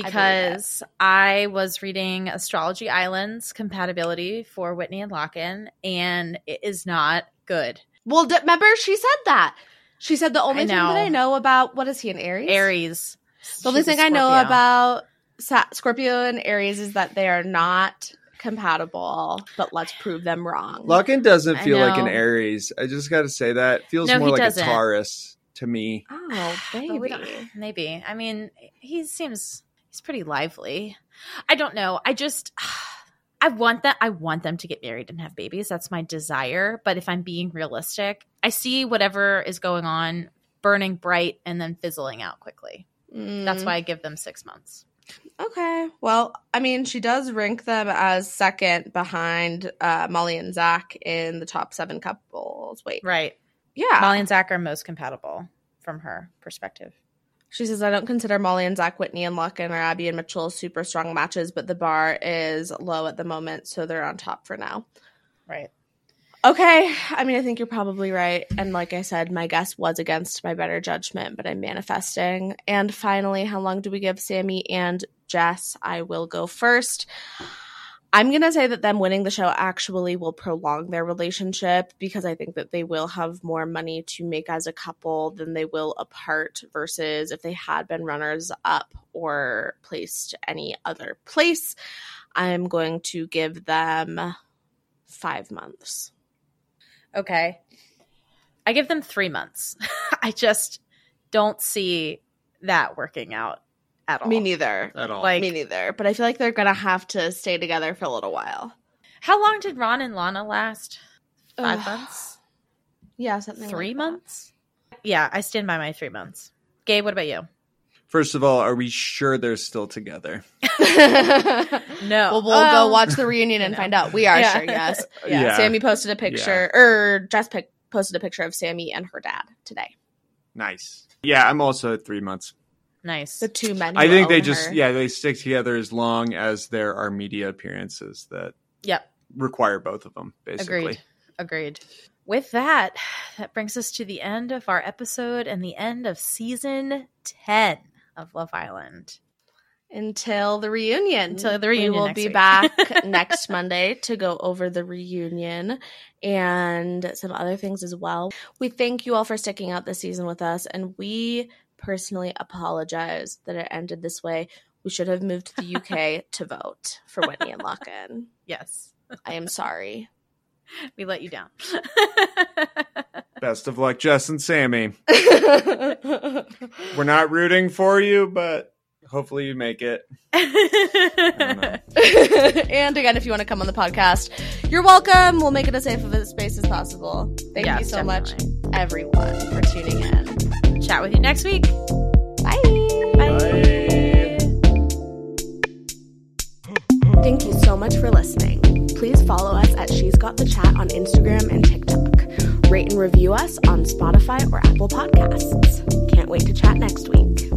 Believe Because I, was reading Astrology Islands compatibility for Whitney and Lochan, and it is not good. Well, d- remember she said that. She said the only thing that I know. know about what is he an Aries? Aries. The only She's thing I know about Sa- Scorpio and Aries is that they are not compatible. But let's prove them wrong. Lochan doesn't feel like an. Aries. I just got to say that feels No, more like doesn't. a Taurus to me. oh, But we baby. maybe. I mean, he seems he's pretty lively. I don't know. I just I want that I want them to get married and have babies. That's my desire, but if I'm being realistic, I see whatever is going on burning bright and then fizzling out quickly. That's Mm, why I give them 6 months. Okay. Well, I mean, she does rank them as second behind uh, Molly and Zac in the top seven couples. Wait. Right. Yeah. Molly and Zac are most compatible from her perspective. She says, I don't consider Molly and Zac Whitney and Lochan or Abby and Mitchell super strong matches, but the bar is low at the moment, so they're on top for now. Right. Okay. I mean, I think you're probably right. And like I said, my guess was against my better judgment, but I'm manifesting. And finally, how long do we give Sammy and Jess? I will go first. I'm going to say that them winning the show actually will prolong their relationship because I think that they will have more money to make as a couple than they will apart versus if they had been runners up or placed any other place. I'm going to give them five months. Okay. I give them three months. I just don't see that working out at all. Me neither. At all. Like- Me neither. But I feel like they're going to have to stay together for a little while. How long did Ron and Lana last? Five Ugh. months? Yeah, something Three like months? Yeah, I stand by my three months. Gabe, what about you? First of all, are we sure they're still together? No. Well, we'll Um, go watch the reunion and find out. We are Yeah. sure, yes. Yeah. Yeah. Sammy posted a picture, or Jess pic- posted a picture of Sammy and her dad today. Nice. Yeah, I'm also at three months. Nice. The two men. I think they just her. yeah they stick together as long as there are media appearances that Yep. require both of them. Basically, Agreed. Agreed. With that, that brings us to the end of our episode and the end of season 10 of Love Island. until the reunion. Until the reunion We will be week. back next Monday to go over the reunion and some other things as well. We thank you all for sticking out this season with us, and we personally apologize that it ended this way. We should have moved to the UK to vote for Whitney and Lochan. Yes. I am sorry. We let you down. best of luck, Jess and Sammy. We're not rooting for you, but hopefully you make it. and again, if you want to come on the podcast, you're welcome. We'll make it as safe of a space as possible. Thank you Yes, so much, everyone, for tuning in. Chat with you next week. Bye. Bye. Thank you so much for listening. Please follow us at She's Got the Chat on Instagram and TikTok. Rate and review us on Spotify or Apple Podcasts. Can't wait to chat next week.